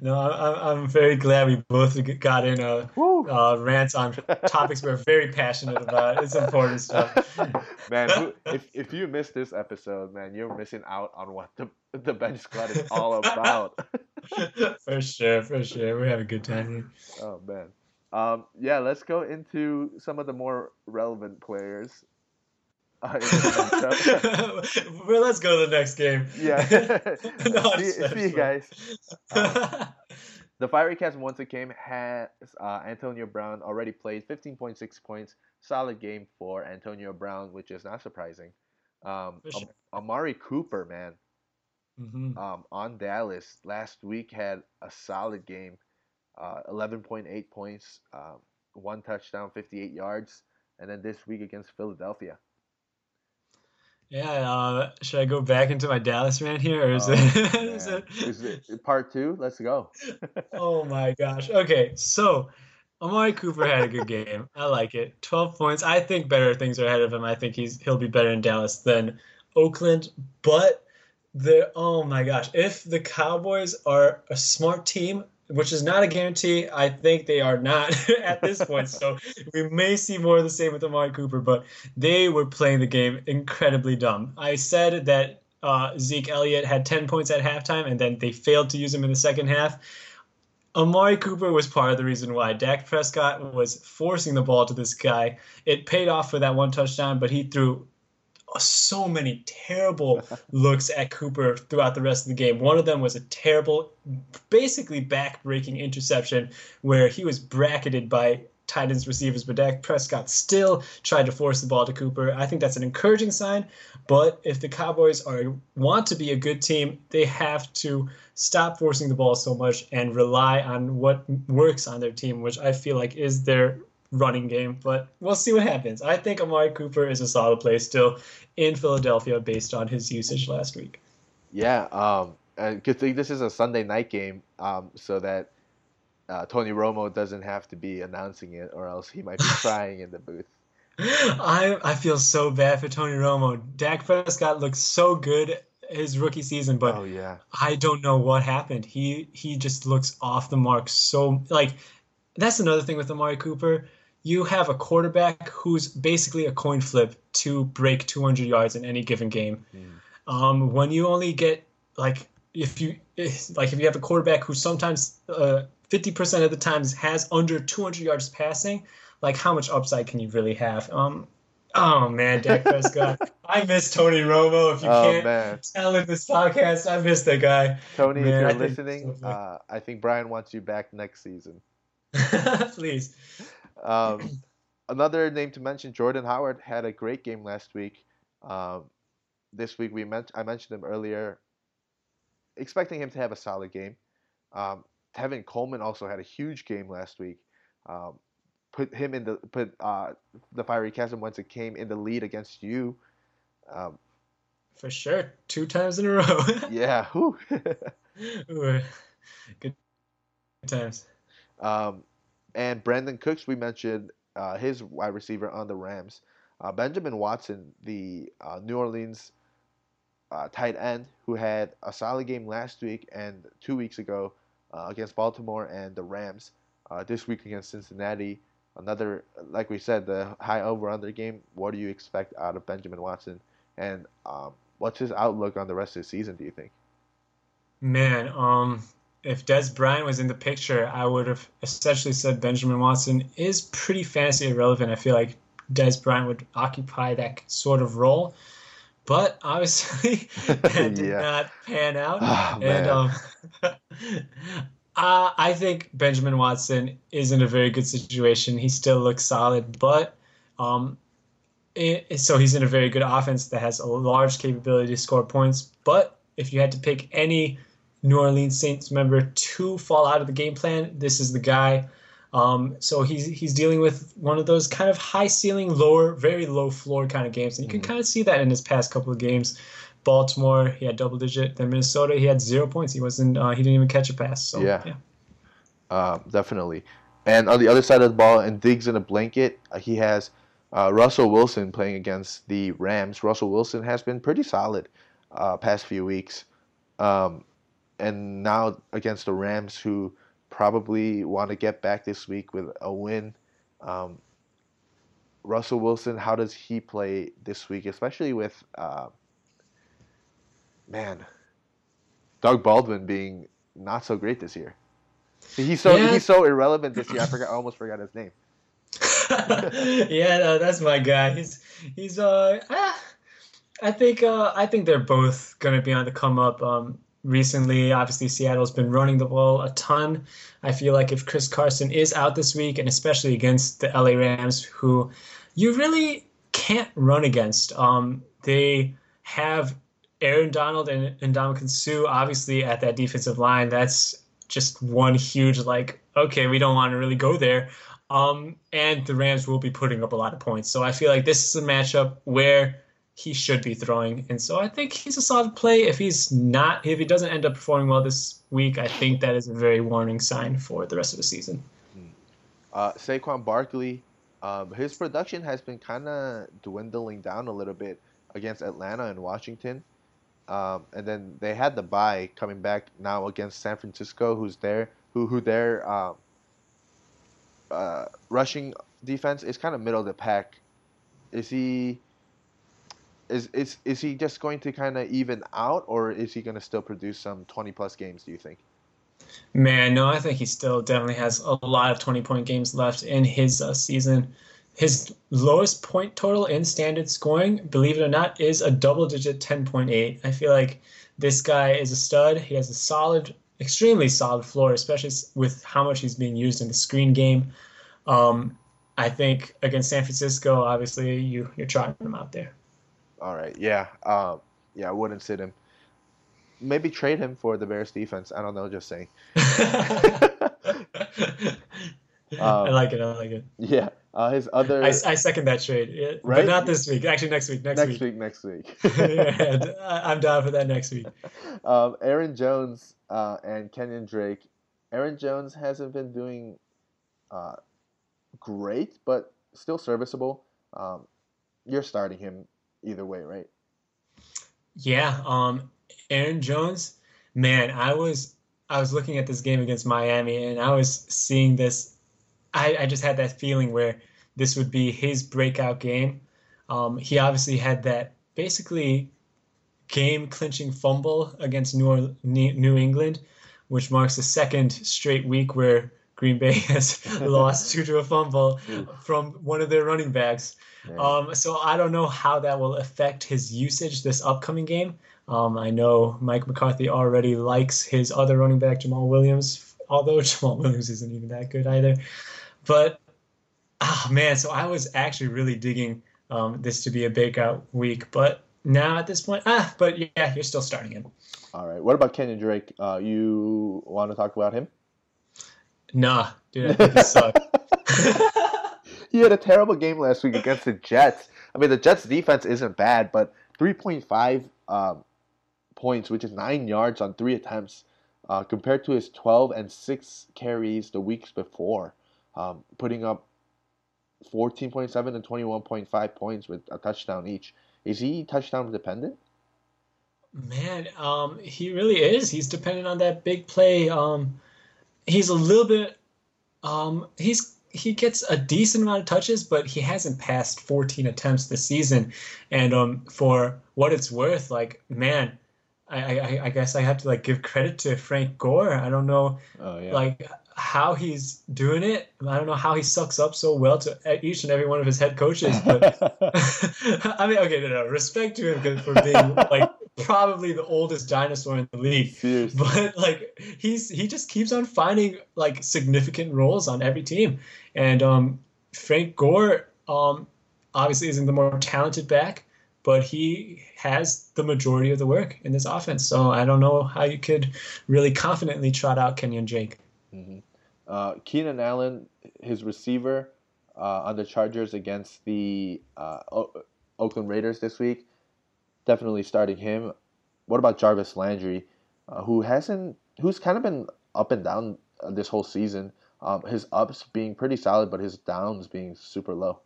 No, I'm, I'm very glad we both got in a Woo. uh, rants on topics we're very passionate about. It's important stuff. (laughs) man, who, (laughs) if if you missed this episode, man, you're missing out on what the the bench squad is all about. (laughs) for sure, for sure. We're having a good time here. oh man. Um, yeah, let's go into some of the more relevant players. Uh, in the matchup. (laughs) well, let's go to the next game. yeah. (laughs) (laughs) No, see, see you guys. The Fiery Cats once again has uh, Antonio Brown already played 15.6 points. Solid game for Antonio Brown, which is not surprising. Um, sure. Am- Amari Cooper, man, Mhm. um, on Dallas last week had a solid game. Uh, 11.8 points, um, one touchdown, 58 yards. And then this week against Philadelphia. Yeah, uh, should I go back into my Dallas rant here, or is, oh, it, (laughs) is, it... is it part two? Let's go. (laughs) Oh my gosh. Okay, so Amari Cooper had a good (laughs) game. I like it. 12 points. I think better things are ahead of him. I think he's he'll be better in Dallas than Oakland, but the oh my gosh, if the Cowboys are a smart team, which is not a guarantee, I think they are not (laughs) at this point. So we may see more of the same with Amari Cooper, but they were playing the game incredibly dumb. I said that uh, Zeke Elliott had 10 points at halftime, and then they failed to use him in the second half. Amari Cooper was part of the reason why Dak Prescott was forcing the ball to this guy. It paid off for that one touchdown, but he threw so many terrible (laughs) looks at Cooper throughout the rest of the game. One of them was a terrible, basically back-breaking interception where he was bracketed by Titans receivers, but Dak Prescott still tried to force the ball to Cooper. I think that's an encouraging sign. But if the Cowboys are want to be a good team, they have to stop forcing the ball so much and rely on what works on their team, which I feel like is their running game. But we'll see what happens. I think Amari Cooper is a solid play still in Philadelphia based on his usage last week. Yeah, um, and good thing this is a Sunday night game, um, so that uh, Tony Romo doesn't have to be announcing it, or else he might be (laughs) crying in the booth. I I feel so bad for Tony Romo. Dak Prescott looks so good his rookie season, but oh yeah, I don't know what happened. He he just looks off the mark. So like that's another thing with Amari Cooper. You have a quarterback who's basically a coin flip to break 200 yards in any given game. Mm. Um, when you only get like if you (laughs) like if you have a quarterback who sometimes uh, 50% of the times has under 200 yards passing, like how much upside can you really have? Um, oh man, Dak Prescott. (laughs) I miss Tony Romo. If you oh, can't man. tell in this podcast, I miss that guy. Tony, man, if you're I listening, so uh, I think Brian wants you back next season. (laughs) Please. Um, (clears throat) another name to mention: Jordan Howard had a great game last week. Um, this week we meant I mentioned him earlier. Expecting him to have a solid game. Um, Tevin Coleman also had a huge game last week. Um, put him in the put uh, the fiery chasm once it came in the lead against you. Um, For sure, two times in a row. (laughs) yeah, (laughs) Ooh, good times. Um, and Brandin Cooks, we mentioned uh, his wide receiver on the Rams. Uh, Benjamin Watson, the uh, New Orleans uh, tight end, who had a solid game last week and two weeks ago uh, against Baltimore and the Rams. Uh, this week against Cincinnati, another like we said, the high over under game. What do you expect out of Benjamin Watson, and um, what's his outlook on the rest of the season? Do you think? Man, um, if Dez Bryant was in the picture, I would have essentially said Benjamin Watson is pretty fantasy irrelevant. I feel like Dez Bryant would occupy that sort of role but obviously (laughs) that (laughs) did yeah. not pan out. Oh, and um, (laughs) uh, I think Benjamin Watson is in a very good situation. He still looks solid, but um, it, so he's in a very good offense that has a large capability to score points. But if you had to pick any New Orleans Saints member to fall out of the game plan, this is the guy. Um, so he's he's dealing with one of those kind of high ceiling, lower, very low floor kind of games, and you can mm-hmm. kind of see that in his past couple of games. Baltimore, he had double digit. Then Minnesota, he had zero points. He wasn't. Uh, he didn't even catch a pass. So, yeah, yeah. Uh, definitely. And on the other side of the ball, and digs in a blanket, uh, he has uh, Russell Wilson playing against the Rams. Russell Wilson has been pretty solid uh, past few weeks, um, and now against the Rams, who probably want to get back this week with a win. Um, Russell Wilson, how does he play this week, especially with uh, man Doug Baldwin being not so great this year? He's so yeah. he's so irrelevant this year. I forgot. I almost forgot his name. (laughs) yeah, no, that's my guy. He's he's uh. Ah, I think uh, I think they're both gonna be on the come up. Um, recently. Obviously, Seattle's been running the ball a ton. I feel like if Chris Carson is out this week, and especially against the LA Rams, who you really can't run against, um, they have Aaron Donald and, and Ndamukong Suh obviously at that defensive line. That's just one huge like, okay, we don't want to really go there. Um, and the Rams will be putting up a lot of points. So I feel like this is a matchup where he should be throwing. And so I think he's a solid play. If he's not, if he doesn't end up performing well this week, I think that is a very warning sign for the rest of the season. Hmm. Uh, Saquon Barkley, um, his production has been kind of dwindling down a little bit against Atlanta and Washington. Um, and then they had the bye coming back now against San Francisco, who's there, who who their um, uh, rushing defense is kind of middle of the pack. Is he? Is is is he just going to kind of even out, or is he going to still produce some twenty plus games? Do you think? Man, no, I think he still definitely has a lot of twenty point games left in his uh, season. his lowest point total in standard scoring, believe it or not, is a double digit 10.8. I feel like this guy is a stud. He has a solid, extremely solid floor, especially with how much he's being used in the screen game. Um, I think against San Francisco, obviously you you're trying him out there. All right, yeah, um, yeah, I wouldn't sit him. Maybe trade him for the Bears defense. I don't know, just saying. (laughs) I like it. I like it. Yeah, uh, his other. I, I second that trade. Yeah, Right? But not this week. Actually, next week. Next, week. next week. Next (laughs) week. yeah, I'm down for that next week. (laughs) um, Aaron Jones uh, and Kenyan Drake. Aaron Jones hasn't been doing uh, great, but still serviceable. Um, you're starting him either way, right? Yeah. Um, Aaron Jones, man, I was I was looking at this game against Miami, and I was seeing this. I, I just had that feeling where this would be his breakout game. Um, he obviously had that basically game clinching fumble against New, New England, which marks the second straight week where Green Bay (laughs) has (laughs) lost due to a fumble from one of their running backs. Um, so I don't know how that will affect his usage this upcoming game. Um, I know Mike McCarthy already likes his other running back, Jamaal Williams, although (laughs) Jamaal Williams isn't even that good either. But, oh man, so I was actually really digging um, this to be a breakout week. But now at this point, ah, but yeah, you're still starting him. All right. What about Kenyan Drake? Uh, you want to talk about him? Nah, dude, I think he (laughs) sucked. he had a terrible game last week against the Jets. I mean, the Jets' defense isn't bad, but 3.5 um, points, which is nine yards on three attempts, uh, compared to his 12 and six carries the weeks before, um, putting up 14.7 and 21.5 points with a touchdown each. Is he touchdown dependent? Man, um, he really is. He's dependent on that big play. Um, he's a little bit. Um, he's he gets a decent amount of touches, but he hasn't passed 14 attempts this season. And um, for what it's worth, like man, I, I I guess I have to like give credit to Frank Gore. I don't know Oh yeah. like how he's doing it. I don't know how he sucks up so well to each and every one of his head coaches, but (laughs) (laughs) I mean, okay, no, no, respect to him for being like probably the oldest dinosaur in the league. Seriously. (laughs) But like he's he just keeps on finding like significant roles on every team, and um, Frank Gore um, obviously isn't the more talented back, but he has the majority of the work in this offense. So I don't know how you could really confidently trot out Kenyan Drake. Uh, Keenan Allen, his receiver uh, on the Chargers against the uh, o- Oakland Raiders this week, definitely starting him. What about Jarvis Landry, uh, who hasn't, who's kind of been up and down uh, this whole season? Um, his ups being pretty solid, but his downs being super low.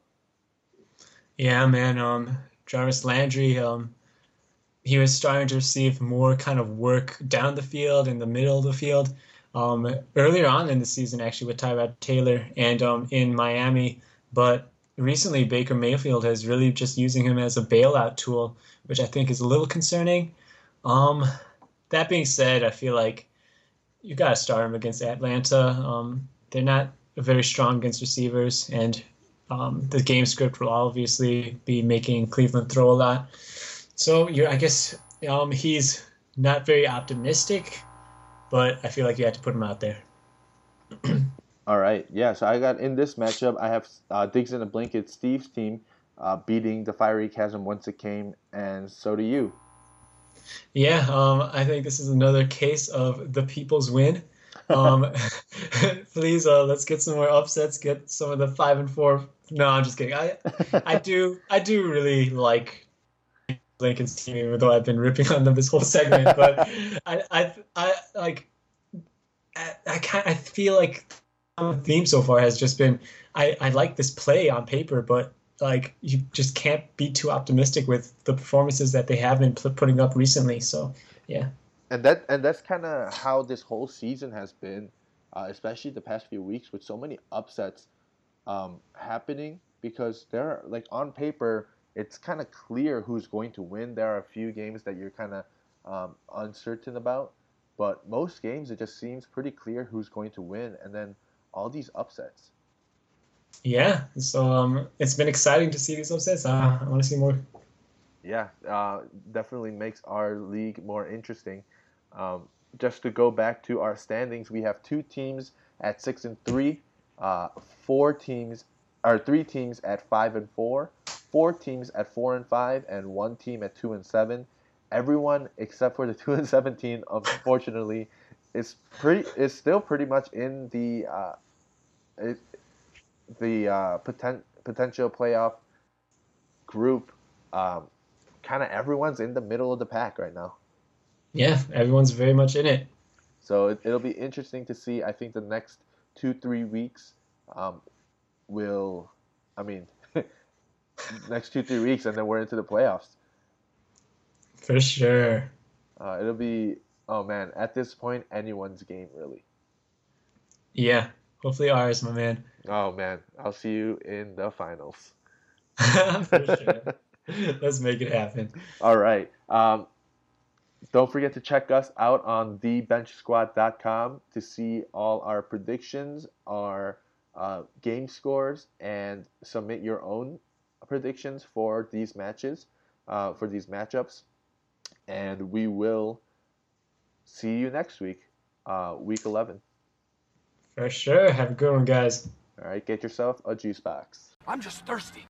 Yeah, man. Um, Jarvis Landry, um, he was starting to receive more kind of work down the field, in the middle of the field. Um, earlier on in the season, actually, with Tyrod Taylor and um, in Miami, but recently Baker Mayfield has really just using him as a bailout tool, which I think is a little concerning. Um, that being said, I feel like you got to start him against Atlanta. Um, they're not very strong against receivers, and um, the game script will obviously be making Cleveland throw a lot. So I guess um, he's not very optimistic, but I feel like you had to put him out there. (clears throat) All right, yeah. So I got in this matchup, I have uh, Diggs in a blanket, Steve's team, uh, beating the Fiery Chasm once it came, and so do you. Yeah, um, I think this is another case of the people's win. Um, (laughs) (laughs) please, uh, let's get some more upsets. Get some of the five and four. No, I'm just kidding. I, I do, I do really like Lincoln's team, even though I've been ripping on them this whole segment. But (laughs) I, I, I like, I, I I feel like theme so far has just been, I, I like this play on paper, but like you just can't be too optimistic with the performances that they have been put- putting up recently. So, yeah. and that and that's kind of how this whole season has been, uh, especially the past few weeks with so many upsets um, happening because there are like on paper it's kind of clear who's going to win. There are a few games that you're kind of um, uncertain about, but most games it just seems pretty clear who's going to win, and then all these upsets. Yeah, so um, it's been exciting to see these upsets. Uh, I want to see more. Yeah, uh, definitely makes our league more interesting. Um, just to go back to our standings, we have two teams at six and three, uh, four teams, or three teams at five and four, four teams at four and five, and one team at two and seven. Everyone except for the (laughs) two and seventeen, unfortunately, is pretty is still pretty much in the uh, it, the uh, poten- potential playoff group. Um, kind of everyone's in the middle of the pack right now. Yeah, everyone's very much in it. So it, will be interesting to see. I think the next two, three weeks um, will, I mean, (laughs) next two, three weeks, and then we're into the playoffs. For sure. Uh, it'll be, oh man, at this point, anyone's game, really. Yeah, hopefully ours, my man. Oh man, I'll see you in the finals. (laughs) Sure. (laughs) Let's make it happen. All right. Um, don't forget to check us out on thebenchsquad.com to see all our predictions, our uh, game scores, and submit your own predictions for these matches, uh, for these matchups. And we will see you next week, uh, week 11. For sure. Have a good one, guys. All right, get yourself a juice box. I'm just thirsty.